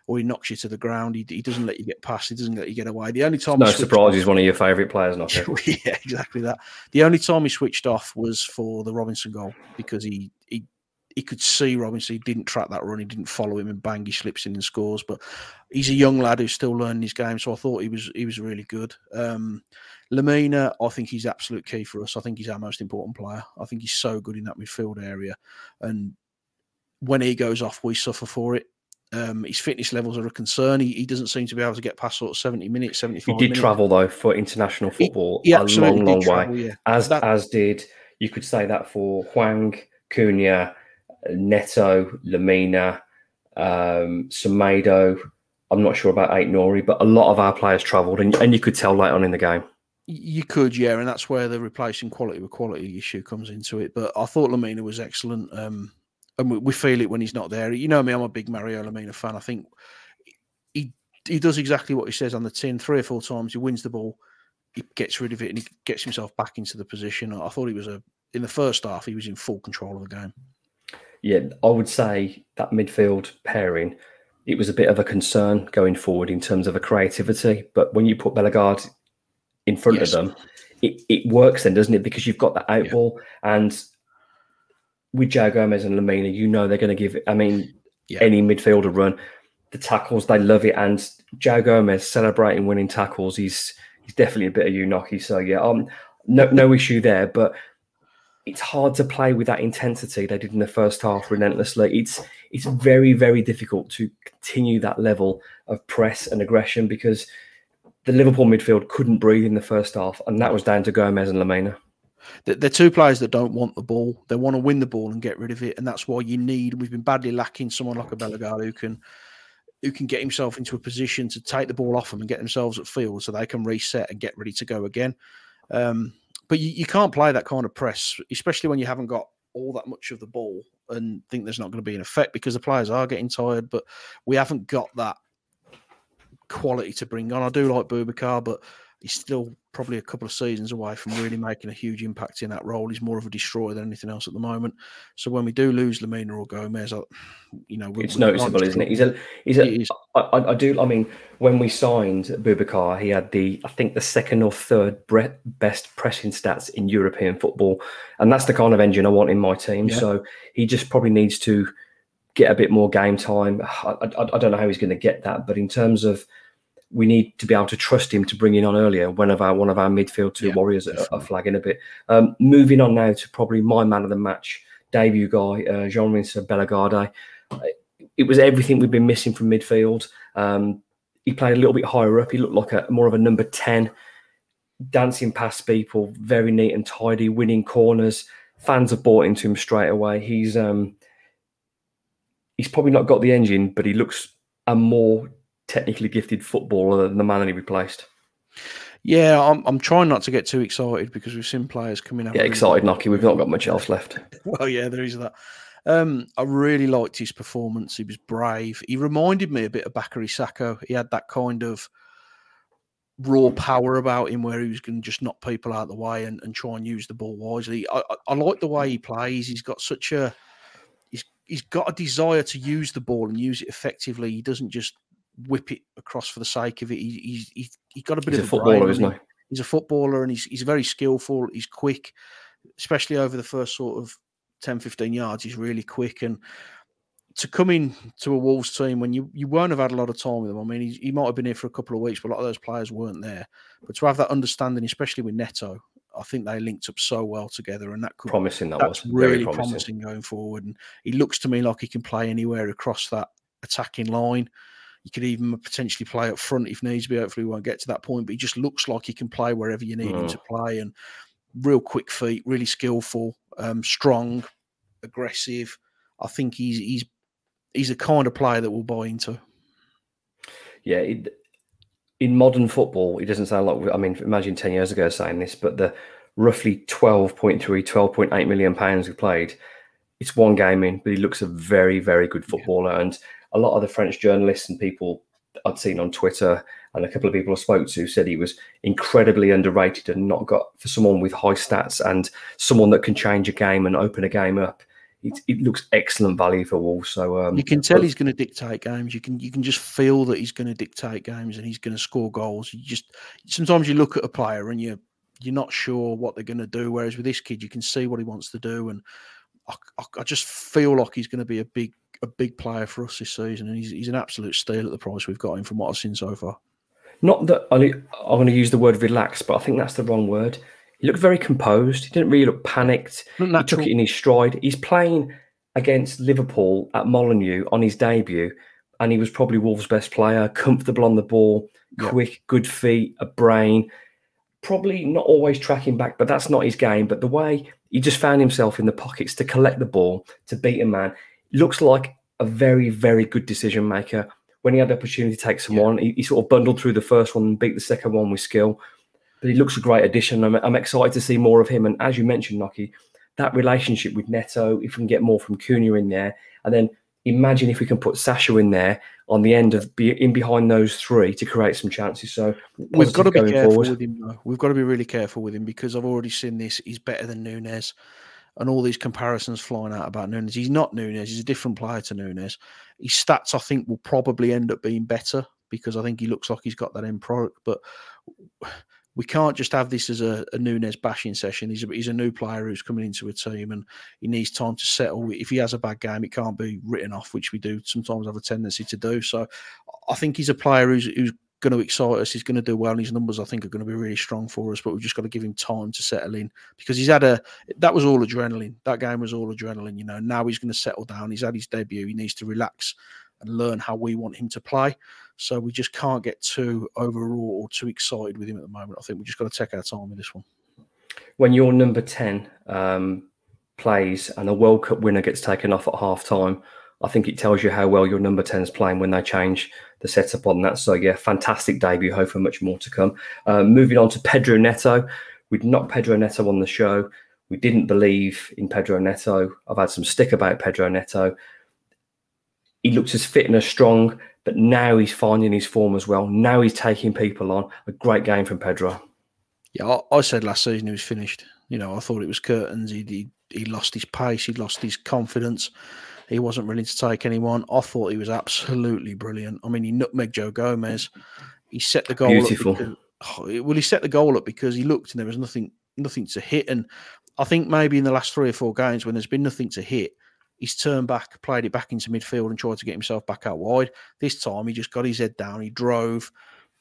or he knocks you to the ground. He, he doesn't let you get past. He doesn't let you get away. The only time no surprise he's one of your favourite players. Not (laughs) yeah, exactly that. The only time he switched off was for the Robertson goal because he he he could see Robertson. He didn't track that run. He didn't follow him, and bang, he slips in and scores. But he's a young lad who's still learning his game, so I thought he was he was really good. Um, Lemina, I think he's absolute key for us. I think he's our most important player. I think he's so good in that midfield area, and when he goes off, we suffer for it. Um, his fitness levels are a concern. He, he, doesn't seem to be able to get past sort of 70 minutes, 75 He did minutes. travel, though, for international football he, he a long, long travel, way. Yeah. As, that, as did, you could say that for Hwang, Cunha, Neto, Lemina, um, Semedo. I'm not sure about Ait-Nouri, but a lot of our players travelled, and, and you could tell late on in the game. You could, yeah, and that's where the replacing quality with quality issue comes into it. But I thought Lemina was excellent. Um, and we, we, feel it when he's not there. You know me, I'm a big Mario Lemina fan. I think he he does exactly what he says on the tin. Three or four times he wins the ball, he gets rid of it, and he gets himself back into the position. I thought he was a in the first half he was in full control of the game. Yeah, I would say that midfield pairing. It was a bit of a concern going forward in terms of a creativity, but when you put Bellegarde in front yes. of them, it, it works then, doesn't it? Because you've got that out yeah. ball, and with Joe Gomez and Lemina, you know they're going to give. I mean, yeah. any midfielder run, the tackles they love it, and Joe Gomez celebrating winning tackles. He's he's definitely a bit of a Nocky. So yeah, um, no no issue there, but. It's hard to play with that intensity they did in the first half relentlessly. It's it's very very difficult to continue that level of press and aggression because the Liverpool midfield couldn't breathe in the first half, and that was down to Gomez and Lemina. They're two players that don't want the ball. They want to win the ball and get rid of it, and that's why you need. We've been badly lacking someone like a Bellegarde who can who can get himself into a position to take the ball off them and get themselves at field so they can reset and get ready to go again. Um, but you, you can't play that kind of press, especially when you haven't got all that much of the ball and think there's not going to be an effect because the players are getting tired. But we haven't got that quality to bring on. I do like Boubacar, but he's still probably a couple of seasons away from really making a huge impact in that role. He's more of a destroyer than anything else at the moment. So when we do lose Lemina or Gomez, I, you know, it's noticeable, isn't it? He's a, he's a. I, I do. I mean, when we signed Boubacar, he had the, I think, the second or third best pressing stats in European football, and that's the kind of engine I want in my team. Yeah. So he just probably needs to get a bit more game time. I, I, I don't know how he's going to get that, but in terms of we need to be able to trust him to bring in on earlier one of our one of our midfield two yeah, warriors are, are, flagging a bit. Um, moving on now to probably my man of the match debut guy, uh, Jean-Michel Bellegarde. It was everything we've been missing from midfield. Um, he played a little bit higher up. He looked like a more of a number ten, dancing past people, very neat and tidy, winning corners. Fans have bought into him straight away. He's um, he's probably not got the engine, but he looks a more technically gifted footballer than the man that he replaced. Yeah, I'm, I'm trying not to get too excited because we've seen players coming out. Get excited, Nocky. We've not got much else left. (laughs) well, yeah, there is that. Um, I really liked his performance. He was brave. He reminded me a bit of Bakary Sako. He had that kind of raw power about him where he was going to just knock people out of the way and, and try and use the ball wisely. I, I, I like the way he plays. He's got such a he's he's got a desire to use the ball and use it effectively. He doesn't just whip it across for the sake of it. He, he's he's, he's got a bit he's of a footballer, brain, isn't he? He's a footballer and he's he's very skillful. He's quick, especially over the first sort of 10, 15 yards. He's really quick and to come in to a Wolves team when you, you won't have had a lot of time with him. I mean, he, he might have been here for a couple of weeks, but a lot of those players weren't there. But to have that understanding, especially with Neto, I think they linked up so well together, and that could promising. That was really promising. promising going forward. And he looks to me like he can play anywhere across that attacking line. You could even potentially play up front if needs be. Hopefully, we won't get to that point, but he just looks like he can play wherever you need him Mm. to play. And real quick feet, really skillful, um, strong, aggressive. I think he's he's he's the kind of player that we'll buy into. Yeah, it, in modern football, it doesn't sound like. I mean, imagine ten years ago saying this, but the roughly 12.3, 12.8 million pounds we played. It's one game in, but he looks a very, very good footballer. And a lot of the French journalists and people I'd seen on Twitter and a couple of people I spoke to said he was incredibly underrated and not got for someone with high stats and someone that can change a game and open a game up. It, it looks excellent value for Wolves. So um, You can tell he's going to dictate games. You can you can just feel that he's going to dictate games and he's going to score goals. You just sometimes you look at a player and you you're not sure what they're going to do. Whereas with this kid, you can see what he wants to do, and I, I, I just feel like he's going to be a big a big player for us this season. And he's he's an absolute steal at the price we've got him from what I've seen so far. Not that I, I'm going to use the word relaxed, but I think that's the wrong word. He looked very composed. He didn't really look panicked. He took it in his stride. He's playing against Liverpool at Molineux on his debut, and he was probably Wolves' best player. Comfortable on the ball, Yeah. quick, good feet, a brain. Probably not always tracking back, but that's not his game. But the way he just found himself in the pockets to collect the ball, to beat a man, looks like a very, very good decision maker. When he had the opportunity to take someone, he, he sort of bundled through the first one and beat the second one with skill. But he looks a great addition. I'm, I'm excited to see more of him. And as you mentioned, Nocky, that relationship with Neto, if we can get more from Cunha in there, and then imagine if we can put Sasha in there on the end of be in behind those three to create some chances. So We've got to be careful forward. with him, though. We've got to be really careful with him because I've already seen this. He's better than Nunes, and all these comparisons flying out about Nunes. He's not Nunes. He's a different player to Nunes. His stats, I think, will probably end up being better because I think he looks like he's got that end product. But we can't just have this as a, a Nunes bashing session. He's a, he's a new player who's coming into a team and he needs time to settle. If he has a bad game, it can't be written off, which we do sometimes have a tendency to do. So I think he's a player who's, who's going to excite us. He's going to do well. His numbers, I think, are going to be really strong for us. But we've just got to give him time to settle in because he's had a that was all adrenaline. That game was all adrenaline. You know, now he's going to settle down. He's had his debut. He needs to relax and learn how we want him to play. So we just can't get too overwrought or too excited with him at the moment. I think we just got to take our time with this one. when your number 10 um, plays and a World Cup winner gets taken off at half time, I think it tells you how well your number 10 is playing when they change the setup on that. So, yeah, fantastic debut. Hope for much more to come. Uh, moving on to Pedro Neto. We'd not Pedro Neto on the show. We didn't believe in Pedro Neto. I've had some stick about Pedro Neto. He looks as fit and as strong, but now he's finding his form as well. Now he's taking people on. A great game from Pedro. Yeah, I, said last season he was finished. You know, I thought it was curtains. He he lost his pace. He lost his confidence. He wasn't willing to take anyone. I thought he was absolutely brilliant. I mean, he nutmegged Joe Gomez. He set the goal. Beautiful. Up because, oh, well, he set the goal up because he looked and there was nothing nothing to hit. And I think maybe in the last three or four games when there's been nothing to hit, he's turned back, played it back into midfield, and tried to get himself back out wide. This time, he just got his head down. He drove.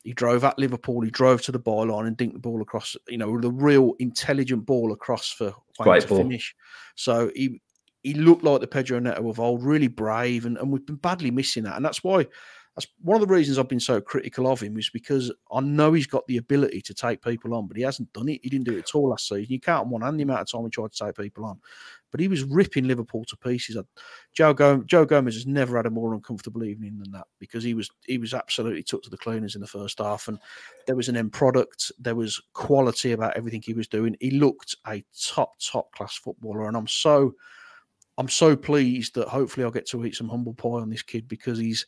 He drove at Liverpool. He drove to the byline and dinked the ball across. You know, the real intelligent ball across for Wayne to ball. finish. So he he looked like the Pedro Neto of old, really brave, and, and we've been badly missing that. And that's why that's one of the reasons I've been so critical of him is because I know he's got the ability to take people on, but he hasn't done it. He didn't do it at all last season. You can't on one hand the amount of time he tried to take people on, but he was ripping Liverpool to pieces. Joe Gomez, Joe Gomez has never had a more uncomfortable evening than that because he was he was absolutely took to the cleaners in the first half, and there was an end product. There was quality about everything he was doing. He looked a top top class footballer, and I'm so. I'm so pleased that hopefully I'll get to eat some humble pie on this kid because he's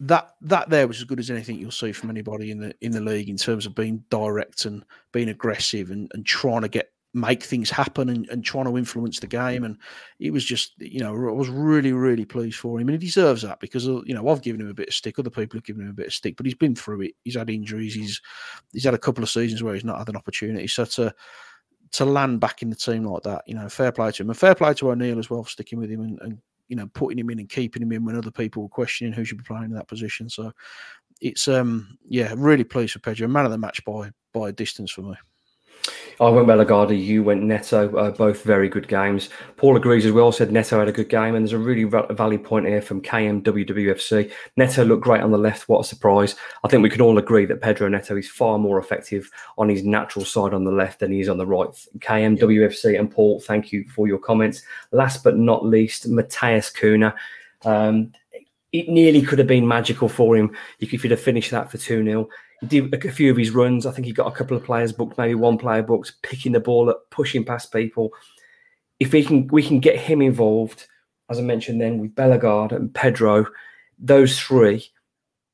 that that there was as good as anything you'll see from anybody in the in the league in terms of being direct and being aggressive and, and trying to get make things happen and, and trying to influence the game. And it was just you know I was really really pleased for him. And he deserves that because uh, you know I've given him a bit of stick. Other people have given him a bit of stick but he's been through it. He's had injuries. He's he's had a couple of seasons where he's not had an opportunity. So to to land back in the team like that you know fair play to him and fair play to O'Neill as well for sticking with him and, and you know, putting him in and keeping him in when other people were questioning who should be playing in that position. So it's um yeah, really pleased for Pedro. Man of the match by by a distance for me. I went Bellegarde, you went Neto, uh, both very good games. Paul agrees as well, said Neto had a good game, and there's a really valid point here from KMWWFC. Neto looked great on the left, what a surprise. I think we can all agree that Pedro Neto is far more effective on his natural side on the left than he is on the right. KMWFC and Paul, thank you for your comments. Last but not least, Matheus Cunha. Um, it nearly could have been magical for him if he'd have finished that for 2 0. He did a few of his runs. I think he got a couple of players booked, maybe one player booked, picking the ball up, pushing past people. If we can, we can get him involved, as I mentioned then with Bellegarde and Pedro, those three,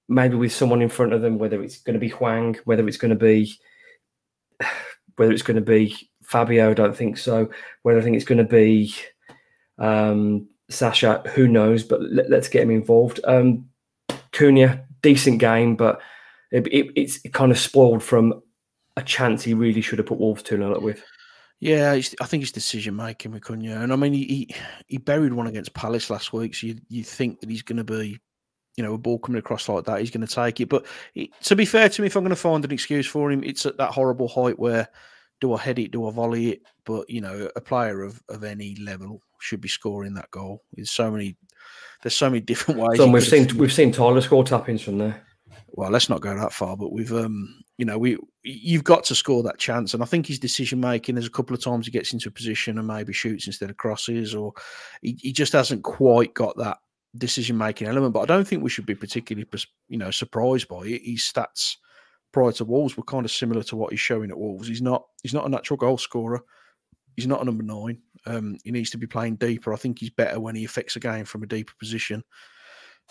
maybe with someone in front of them, whether it's going to be Hwang, whether it's going to be, (sighs) whether it's going to be Fabio, I don't think so. Whether I think it's going to be um, Sasha, who knows? But let, us get him involved. Um, Cunha, decent game, but it, it, it's kind of spoiled from a chance he really should have put Wolves 2 0 up with. Yeah, I think it's decision making with Cunha. And I mean, he, he buried one against Palace last week. So you, you think that he's going to be, you know, a ball coming across like that, he's going to take it. But it, to be fair to me, if I'm going to find an excuse for him, it's at that horrible height where do I head it, do I volley it? But, you know, a player of, of any level should be scoring that goal. There's so many, there's so many (laughs) different ways. So we've seen, we've seen Tyler score tappings from there well, let's not go that far, but we've, um, you know, we you've got to score that chance, and I think his decision making. There's a couple of times he gets into a position and maybe shoots instead of crosses, or he, he just hasn't quite got that decision making element. But I don't think we should be particularly, you know, surprised by it. His stats prior to Wolves were kind of similar to what he's showing at Wolves. He's not he's not a natural goal scorer. He's not a number nine. Um, he needs to be playing deeper. I think he's better when he affects a game from a deeper position.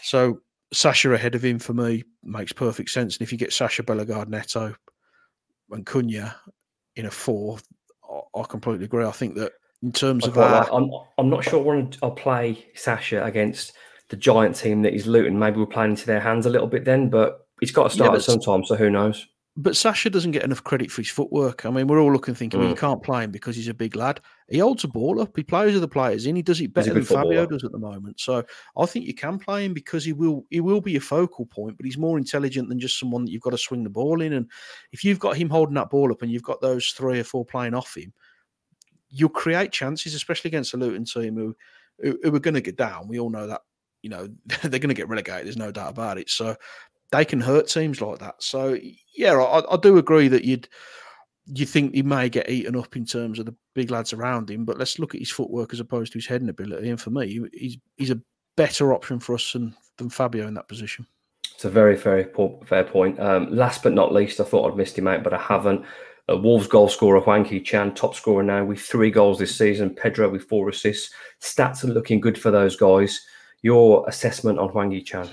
So Sasha ahead of him for me makes perfect sense. And if you get Sasha Bellegarde, Neto, and Cunha in a four, I, completely agree. I think that in terms of that, I'm, I'm not sure to, I'll play Sasha against the giant team that he's Luton. Maybe we're playing into their hands a little bit then, but he's got to start yeah, at some time. So who knows? But Sasha doesn't get enough credit for his footwork. I mean, we're all looking thinking, mm. well, you can't play him because he's a big lad. He holds a ball up. He plays with the players in. He does it better than Fabio does at the moment. So I think you can play him because he will he will be a focal point, but he's more intelligent than just someone that you've got to swing the ball in. And if you've got him holding that ball up and you've got those three or four playing off him, you'll create chances, especially against a Luton team who who, who are going to get down. We all know that you know (laughs) they're going to get relegated. There's no doubt about it. So they can hurt teams like that. So yeah, I, I do agree that you'd you think he may get eaten up in terms of the big lads around him, but let's look at his footwork as opposed to his heading ability. And for me, he's he's a better option for us than, than Fabio in that position. It's a very, very fair point. Um, last but not least, I thought I'd missed him out, but I haven't. A Wolves goal scorer, Hwang Hee-chan, top scorer now with three goals this season. Pedro with four assists. Stats are looking good for those guys. Your assessment on Hwang Hee-chan?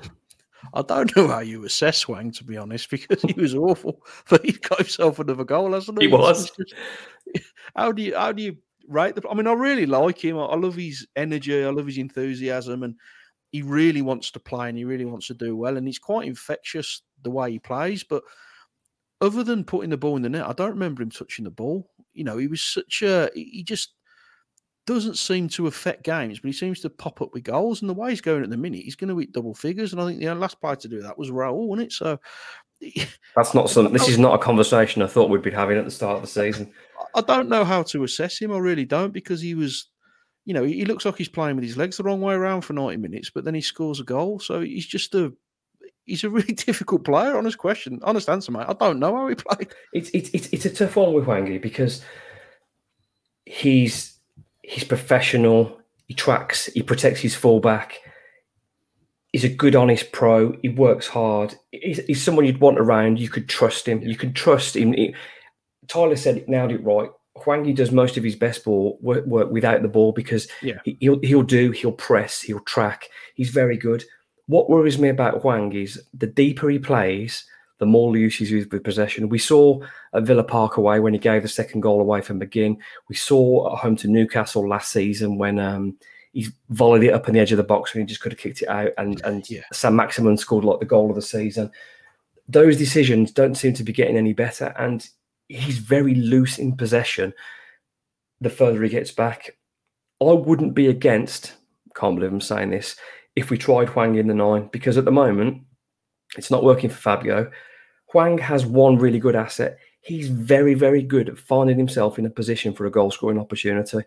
I don't know how you assess Hwang, to be honest, because he was awful. But he got himself another goal, hasn't he? He was. How do you how do you rate the? I mean, I really like him. I love his energy. I love his enthusiasm, and he really wants to play and he really wants to do well. And he's quite infectious the way he plays. But other than putting the ball in the net, I don't remember him touching the ball. You know, he was such a he just doesn't seem to affect games, but he seems to pop up with goals. And the way he's going at the minute, he's going to hit double figures. And I think the last player to do that was Raul, wasn't it? So (laughs) that's not something. This is not a conversation I thought we'd be having at the start of the season. I don't know how to assess him. I really don't because he was, you know, he looks like he's playing with his legs the wrong way around for 90 minutes, but then he scores a goal. So he's just a he's a (laughs) really difficult player. Honest question, honest answer, mate. I don't know how he played. It's it's it's, it's a tough one with Hwanghi because he's he's professional. He tracks. He protects his fullback. He's a good, honest pro. He works hard. He's, he's someone you'd want around. You could trust him. You can trust him. He, Tyler said it, nailed it right. Hwanghi does most of his best ball work, work without the ball because Yeah. he, he'll he'll do he'll press he'll track he's very good. What worries me about Hwang is the deeper he plays, the more loose he's with with possession. We saw at Villa Park away when he gave the second goal away from McGinn. We saw at home to Newcastle last season when um, he volleyed it up on the edge of the box and he just could have kicked it out. And and Yeah. Saint-Maximin scored like the goal of the season. Those decisions don't seem to be getting any better, and he's very loose in possession. The further he gets back, I wouldn't be against. Can't believe I'm saying this. If we tried Hwang in the nine, because at the moment it's not working for Fabio. Hwang has one really good asset. He's very, very good at finding himself in a position for a goal scoring opportunity.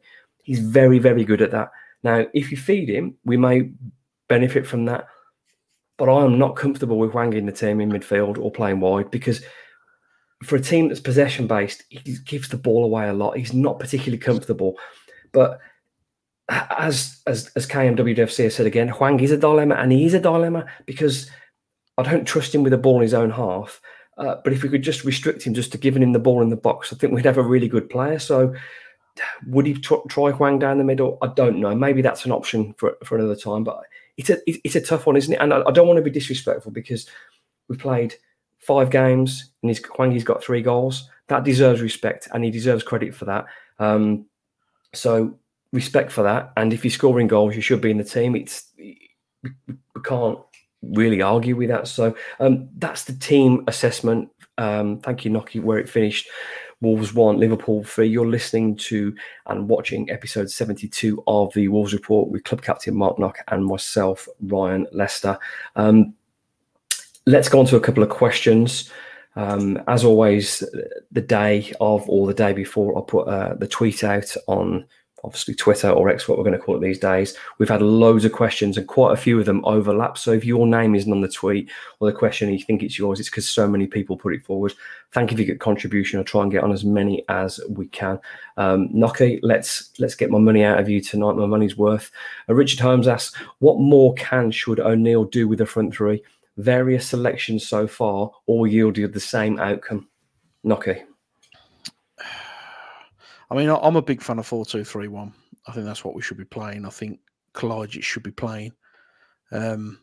He's very, very good at that. Now, if you feed him, we may benefit from that. But I am not comfortable with Hwang in the team in midfield or playing wide because for a team that's possession based, he gives the ball away a lot. He's not particularly comfortable. But as as as KMWFC has said again, Hwang is a dilemma, and he is a dilemma because I don't trust him with the ball in his own half. Uh, but if we could just restrict him just to giving him the ball in the box, I think we'd have a really good player. So would he tr- try Hwang down the middle? I don't know. Maybe that's an option for for another time. But it's a it's a tough one, isn't it? And I, I don't want to be disrespectful because we played five games and he's Hwang's got three goals. That deserves respect, and he deserves credit for that. Um, so respect for that. And if you're scoring goals, you should be in the team. It's we, we can't really argue with that. So um, that's the team assessment. Um, thank you, Nocky, where it finished. Wolves one, Liverpool three. You're listening to and watching episode 72 of the Wolves Report with club captain Marc Nock and myself, Ryan Leister. Um, let's go on to a couple of questions. Um, as always, the day of or the day before, I'll put uh, the tweet out on obviously Twitter or X, what we're going to call it these days. We've had loads of questions and quite a few of them overlap. So if your name isn't on the tweet or the question and you think it's yours, it's because so many people put it forward. Thank you for your contribution. I'll try and get on as many as we can. Um, Nocky, let's let's get my money out of you tonight. My money's worth. Uh, Richard Holmes asks, what more can should O'Neill do with the front three? Various selections so far all yielded the same outcome. Nocky. I mean, I'm a big fan of 4 2 3 1. I think that's what we should be playing. I think Kalajdžić should be playing. Um,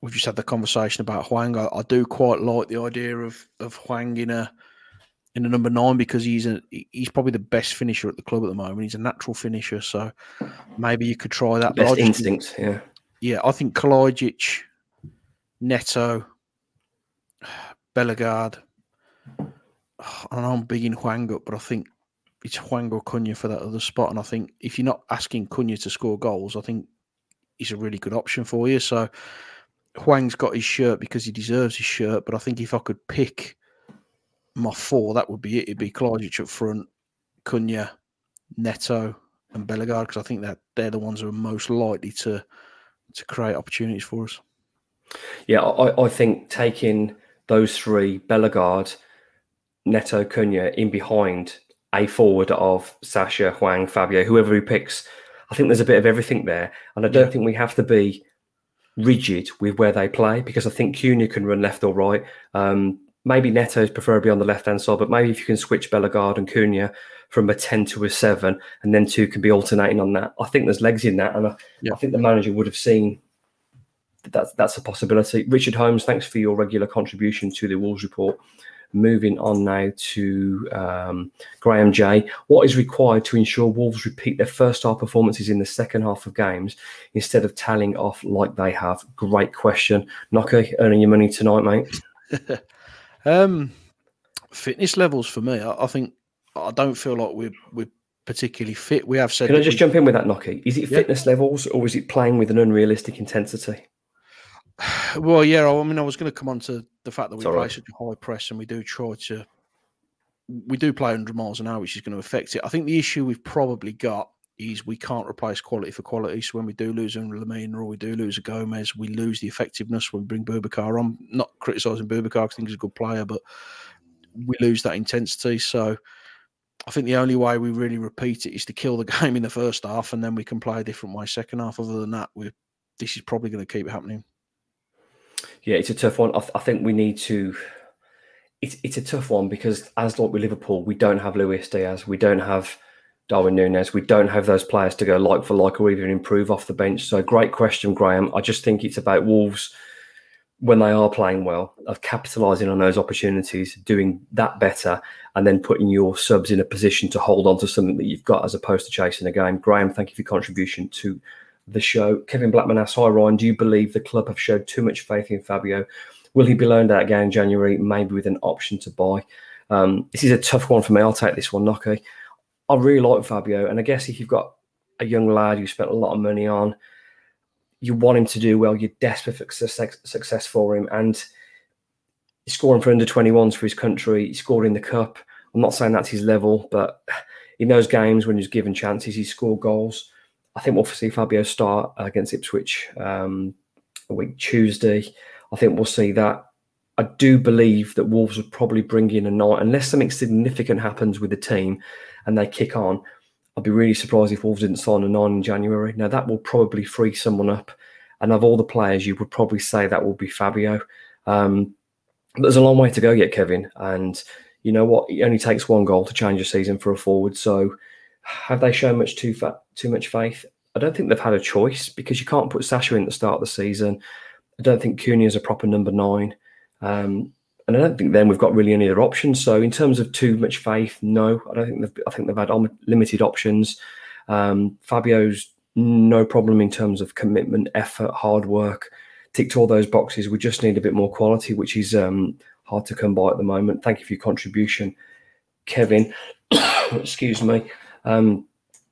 we've just had the conversation about Hwang. I, I do quite like the idea of of Hwang in a in a number nine because he's a he's probably the best finisher at the club at the moment. He's a natural finisher, so maybe you could try that. Best instincts, yeah. yeah, I think Kalajdžić, Neto, (sighs) Bellegarde. (sighs) I know I'm big in Hwang up, but I think it's Hwang or Cunha for that other spot. And I think if you're not asking Cunha to score goals, I think he's a really good option for you. So Hwang's got his shirt because he deserves his shirt. But I think if I could pick my four, that would be it. It'd be Kalajdžić up front, Cunha, Neto, and Bellegarde because I think that they're the ones who are most likely to to create opportunities for us. Yeah, I, I think taking those three, Bellegarde, Neto, Cunha, in behind a forward of Sasha, Hwang, Fabio, whoever he picks, I think there's a bit of everything there. And I don't Yeah. think we have to be rigid with where they play because I think Cunha can run left or right. Um, maybe is preferably on the left hand side, but maybe if you can switch Bellegarde and Cunha from a 10 to a 7 and then two can be alternating on that, I think there's legs in that. And I, Yeah. I think the manager would have seen that that's, that's a possibility. Richard Holmes, thanks for your regular contribution to the Wolves report. Moving on now to um, Graham J. What is required to ensure Wolves repeat their first half performances in the second half of games instead of tallying off like they have? Great question. Nocky, earning your money tonight, mate. (laughs) Um, fitness levels for me, I, I think I don't feel like we're we're particularly fit. We have said. Can I just we- jump in with that, Nocky? Is it Yeah. fitness levels or is it playing with an unrealistic intensity? Well, yeah. I mean, I was going to come on to the fact that we It's play right. such a high press and we do try to. We do play 100 miles an hour, which is going to affect it. I think the issue we've probably got is we can't replace quality for quality. So when we do lose a Lemina or we do lose a Gomez, we lose the effectiveness when we bring Boubacar on. Not criticising Boubacar because I think he's a good player, but we lose that intensity. So I think the only way we really repeat it is to kill the (laughs) game in the first half, and then we can play a different way second half. Other than that, we this is probably going to keep happening. Yeah, it's a tough one. I, th- I think we need to. It's it's a tough one because as like with Liverpool, we don't have Luis Diaz, we don't have Darwin Nunez. We don't have those players to go like for like or even improve off the bench. So, great question, Graham. I just think it's about Wolves when they are playing well of capitalising on those opportunities, doing that better, and then putting your subs in a position to hold on to something that you've got as opposed to chasing a game. Graham, thank you for your contribution to the show. Kevin Blackman asks, Hi, Ryan, do you believe the club have showed too much faith in Fabio? Will he be loaned out again in January, maybe with an option to buy? Um, this is a tough one for me. I'll take this one, Nocky. I really like Fabio, and I guess if you've got a young lad you spent a lot of money on, you want him to do well. You're desperate for success, for him, and he's scoring for under 21s for his country. He scored in the cup. I'm not saying that's his level, but in those games when he's given chances, he scored goals. I think we'll see Fabio start against Ipswich um, a week Tuesday. I think we'll see that. I do believe that Wolves would probably bring in a night, unless something significant happens with the team and they kick on. I'd be really surprised if Wolves didn't sign a nine in January. Now that will probably free someone up, and of all the players, you would probably say that will be Fabio. Um, there's a long way to go yet, Kevin, and you know what? It only takes one goal to change a season for a forward. So, have they shown much too fa- too much faith? I don't think they've had a choice because you can't put Sacha in at the start of the season. I don't think Cunha is a proper number nine. Um, and I don't think then we've got really any other options. So in terms of too much faith, no, I don't think they've. I think they've had limited options. Um, Fabio's no problem in terms of commitment, effort, hard work. Ticked all those boxes. We just need a bit more quality, which is um, hard to come by at the moment. Thank you for your contribution, Kevin. (coughs) Excuse me. Um,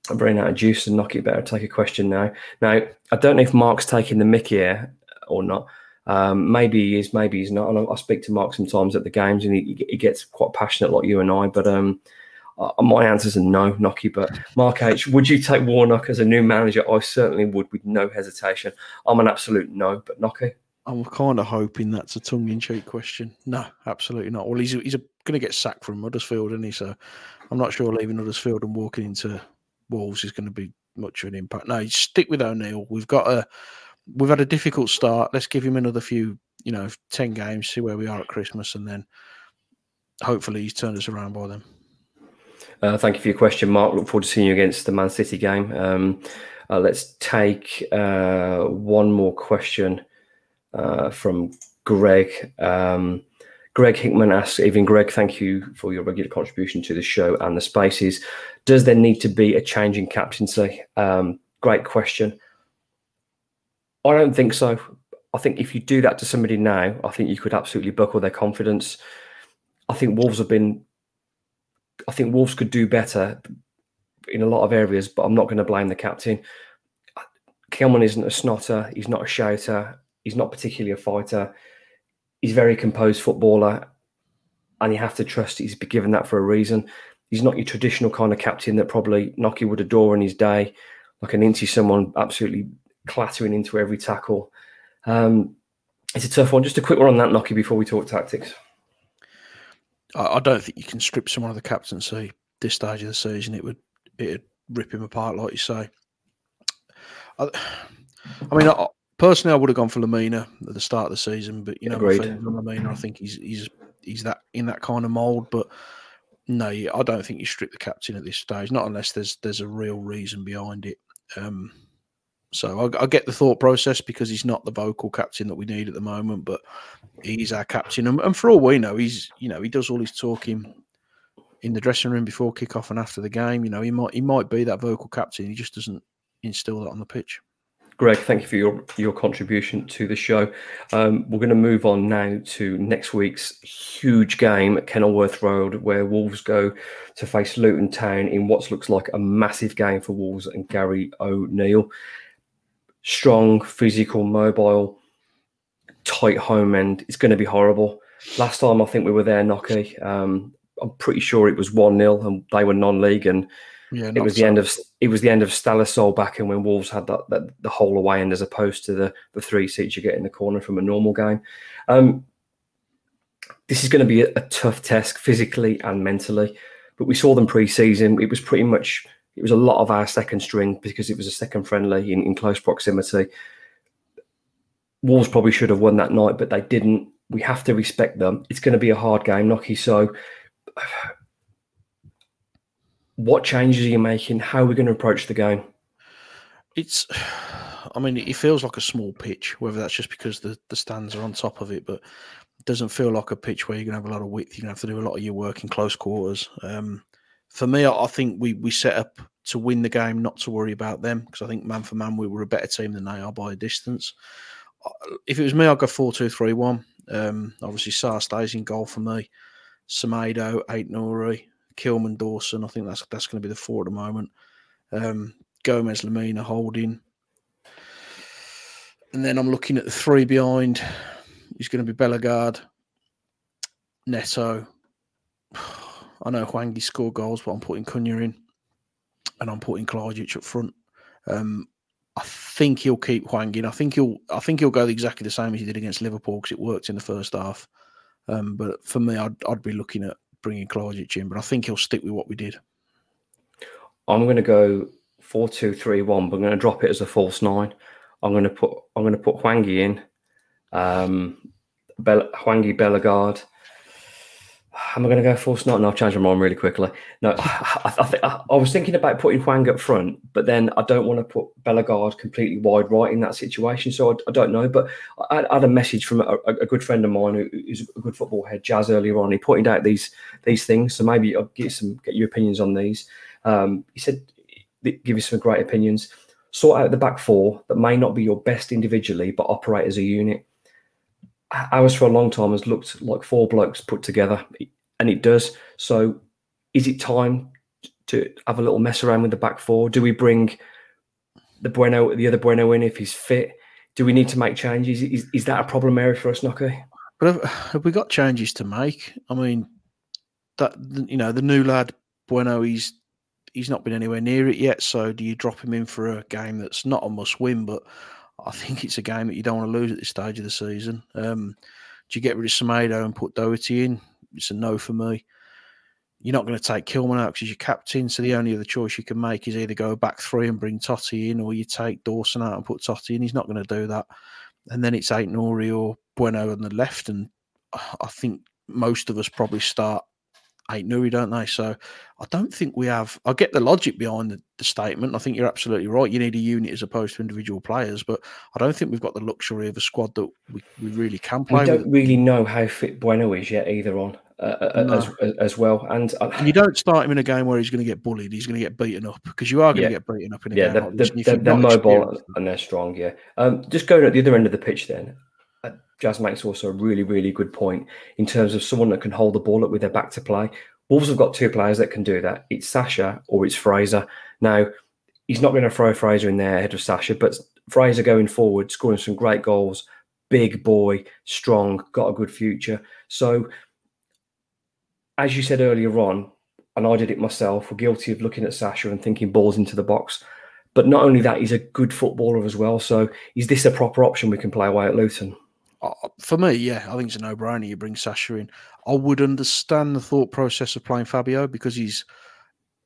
I'm running out of juice and knock it better take a question now. Now, I don't know if Mark's taking the mickey here or not. Um, maybe he is, maybe he's not. And I, I, speak to Mark sometimes at the games, and he, he gets quite passionate like you and I. But um, uh, my answer is a no, Nocky. But Mark H, would you take Warnock as a new manager? I certainly would, with no hesitation. I'm an absolute no, but Nocky. I'm kind of hoping that's a tongue-in-cheek question. No, absolutely not. Well, he's he's going to get sacked from Huddersfield, isn't he? So I'm not sure leaving Huddersfield and walking into Wolves is going to be much of an impact. No, stick with O'Neill. We've got a we've had a difficult start. Let's give him another few, you know, 10 games, see where we are at Christmas, and then hopefully he's turned us around by then. Uh, thank you for your question, Mark. Look forward to seeing you against the Man City game. Um, uh, let's take uh, one more question uh, from Greg. Um, Greg Hickman asks, even Greg, thank you for your regular contribution to the show and the spaces. Does there need to be a change in captaincy? Um, great question. I don't think so. I think if you do that to somebody now, I think you could absolutely buckle their confidence. I think Wolves have been. I think Wolves could do better in a lot of areas, but I'm not going to blame the captain. Kilman isn't a snotter. He's not a shouter. He's not particularly a fighter. He's a very composed footballer, and you have to trust he's been given that for a reason. He's not your traditional kind of captain that probably Nocky would adore in his day, like an Inti, someone absolutely clattering into every tackle. Um, it's a tough one. Just a quick one on that, Nocky, before we talk tactics. I, don't think you can strip someone of the captaincy this stage of the season. It would it'd rip him apart, like you say. I, I mean, I, personally, I would have gone for Lemina at the start of the season, but you know, Agreed. Lemina, I think he's he's he's that in that kind of mould. But no, I don't think you strip the captain at this stage, not unless there's there's a real reason behind it. Um, so I, I, get the thought process because he's not the vocal captain that we need at the moment, but he's our captain, and, and for all we know, he's you know he does all his talking in the dressing room before kickoff and after the game. You know he might he might be that vocal captain. He just doesn't instill that on the pitch. Greg, thank you for your your contribution to the show. Um, we're going to move on now to next week's huge game at Kenilworth Road, where Wolves go to face Luton Town in what looks like a massive game for Wolves and Gary O'Neill strong, physical, mobile, tight home end. It's going to be horrible. Last time I think we were there, Nocky. Um, I'm pretty sure it was 1 0 and they were non league and Yeah, it was the end of it was the end of Stella back in when Wolves had that, that the whole away end as opposed to the the three seats you get in the corner from a normal game. Um, this is going to be a, a, tough test physically and mentally, but we saw them pre-season. It was pretty much it was a lot of our second string because it was a second friendly in, in close proximity. Wolves probably should have won that night, but they didn't. We have to respect them. It's going to be a hard game, Nocky. So what changes are you making? How are we going to approach the game? It's, I mean, it feels like a small pitch, whether that's just because the, the stands are on top of it, but it doesn't feel like a pitch where you're going to have a lot of width. You're going to have to do a lot of your work in close quarters. Um, for me, I think we, we set up to win the game, not to worry about them, because I think man for man, we were a better team than they are by a distance. Uh, if it was me, I'd go 4 2 3 1. Um, obviously, Sá stays in goal for me. Semedo, Aït-Nouri, Kilman, Dawson. I think that's that's going to be the four at the moment. Um, Gomez, Lemina, Holding. And then I'm looking at the three behind. He's going to be Bellegarde, Neto. (sighs) I know Hwangi scored goals, but I'm putting Cunha in and I'm putting Kalajdžić up front. Um, I think he'll keep Hwang in. I think he'll. I think he'll go exactly the same as he did against Liverpool because it worked in the first half. Um, but for me, I'd, I'd be looking at bringing Kalajdžić in, but I think he'll stick with what we did. I'm going to go four two three one, but I'm going to drop it as a false nine. I'm going to put I'm going to put Hwangi in, um, Bell, Hwangi Bellegarde, Am I going to go false start? No, I'll change my mind really quickly. No, I, I, think, I, I, was thinking about putting Hwang up front, but then I don't want to put Bellegarde completely wide right in that situation. So I, I don't know. But I, I, had a message from a, a, good friend of mine who is a good football head, Jazz, earlier on. He pointed out these these things. So maybe I'll get some get your opinions on these. Um, he said, give you some great opinions. Sort out the back four that may not be your best individually, but operate as a unit ours for a long time has looked like four blokes put together, and it does. So, is it time to have a little mess around with the back four? Do we bring the Bueno, the other Bueno, in if he's fit? Do we need to make changes? Is, is that a problem area for us, Nocky? But have, have, we got changes to make? I mean, that you know, the new lad Bueno, he's he's not been anywhere near it yet. So, do you drop him in for a game that's not a must win, but I think it's a game that you don't want to lose at this stage of the season. Um, do you get rid of Semedo and put Doherty in? It's a no for me. You're not going to take Kilman out because you're captain. So the only other choice you can make is either go back three and bring Toti in, or you take Dawson out and put Toti in. He's not going to do that. And then it's Aït-Nouri or Bueno on the left. And I think most of us probably start Aït-Nouri, don't they? So I don't think we have. I get the logic behind the, the, statement. I think you're absolutely right. You need a unit as opposed to individual players, but I don't think we've got the luxury of a squad that we, we really can play. We don't with. really know how fit Bueno is yet either on. Uh, uh no. as, as well, and, uh, and, you don't start him in a game where he's going to get bullied. He's going to get beaten up because you are going yeah. to get beaten up in a yeah, game. Yeah, they're, like they're, they're mobile and they're strong. Yeah, um, just going at the other end of the pitch, then uh, Jazz makes also a really, really good point in terms of someone that can hold the ball up with their back to play. Wolves have got two players that can do that. It's Sasha or it's Fraser. Now, he's not going to throw Fraser in there ahead of Sasha, but Fraser going forward, scoring some great goals, big boy, strong, got a good future. So, as you said earlier on, and I did it myself, we're guilty of looking at Sasha and thinking balls into the box. But not only that, he's a good footballer as well. So, is this a proper option we can play away at Luton? For me, yeah, I think it's a no-brainer. You bring Sasha in. I would understand the thought process of playing Fabio because he's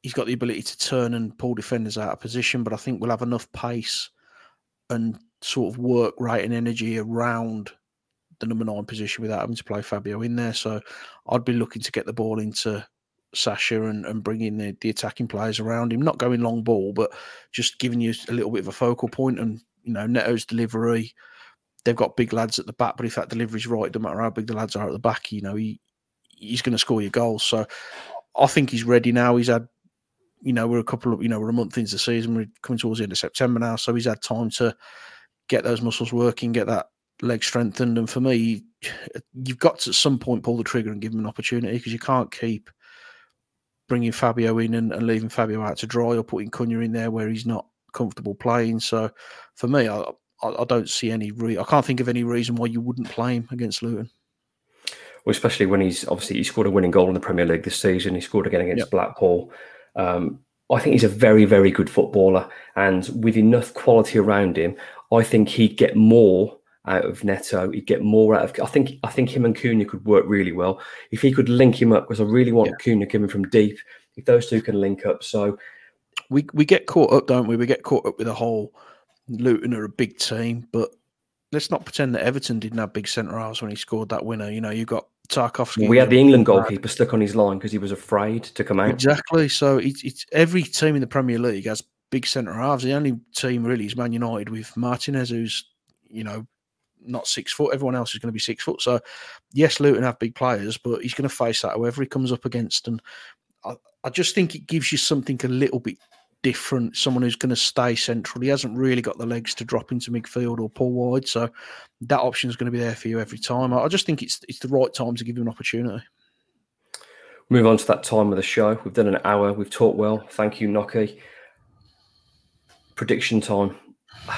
he's got the ability to turn and pull defenders out of position. But I think we'll have enough pace and sort of work rate and energy around the number nine position without having to play Fabio in there. So I'd be looking to get the ball into Sasha and, and bringing the, the attacking players around him, not going long ball, but just giving you a little bit of a focal point and you know Neto's delivery, they've got big lads at the back, but if that delivery's right, doesn't matter how big the lads are at the back, you know, he he's going to score your goals. So I think he's ready now. He's had, you know, we're a couple of, you know, we're a month into the season. We're coming towards the end of September now. So he's had time to get those muscles working, get that leg strengthened. And for me, you've got to at some point pull the trigger and give him an opportunity because you can't keep bringing Fabio in and, and leaving Fabio out to dry or putting Cunha in there where he's not comfortable playing. So for me, I, I, I don't see any. Re- I can't think of any reason why you wouldn't play him against Luton. Well, especially when he's obviously he scored a winning goal in the Premier League this season. He scored again against yep. Blackpool. Um, I think he's a very, very good footballer, and with enough quality around him, I think he'd get more out of Neto. He'd get more out of. I think. I think him and Cunha could work really well if he could link him up. Because I really want yeah. Cunha coming from deep. If those two can link up, so we we get caught up, don't we? We get caught up with the whole Luton are a big team, but let's not pretend that Everton didn't have big centre halves when he scored that winner. You know, you got Tarkowski. We had the England goalkeeper stuck on his line because he was afraid to come out. Exactly. So it's, it's every team in the Premier League has big centre halves. The only team really is Man United with Martinez, who's you know not six foot. Everyone else is going to be six foot. So yes, Luton have big players, but he's going to face that whoever he comes up against. And I, I just think it gives you something a little bit different, someone who's going to stay central. He hasn't really got the legs to drop into midfield or pull wide, so that option is going to be there for you every time. I just think it's it's the right time to give him an opportunity. Move on to that time of the show. We've done an hour. We've talked well. Thank you, Nocky. Prediction time. (sighs)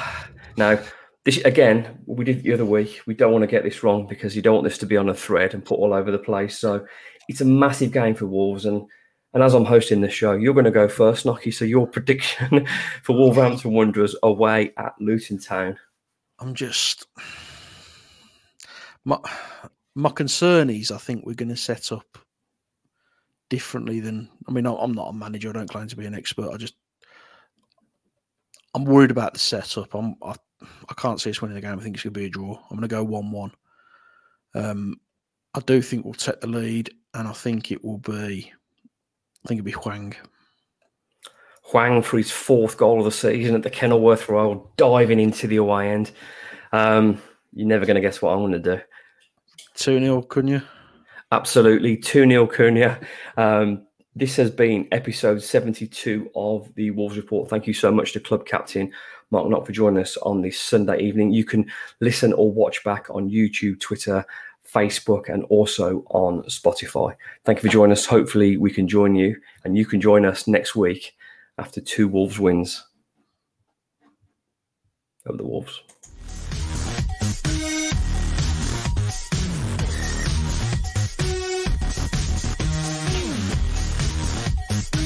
Now, this again, we did the other week. We don't want to get this wrong because you don't want this to be on a thread and put all over the place. So it's a massive game for Wolves and and as I'm hosting this show, you're going to go first, Nocky. So your (laughs) prediction for Wolverhampton Wanderers away at Luton Town. I'm just my my concern is I think we're going to set up differently than I mean I'm not a manager. I don't claim to be an expert. I just I'm worried about the setup. I'm I, I can't see us winning the game. I think it's going to be a draw. I'm going to go one-one. Um, I do think we'll take the lead, and I think it will be I think it'd be Hwang. Hwang for his fourth goal of the season at the Kenilworth Road, diving into the away end. Um, you're never going to guess what I'm going to do. 2 0 Cunha. Absolutely. 2 0 Cunha. Um, this has been episode 72 of the Wolves Report. Thank you so much to club captain Marc Nock for joining us on this Sunday evening. You can listen or watch back on YouTube, Twitter, Facebook, and also on Spotify. Thank you for joining us. Hopefully, we can join you and you can join us next week after two Wolves wins over the Wolves.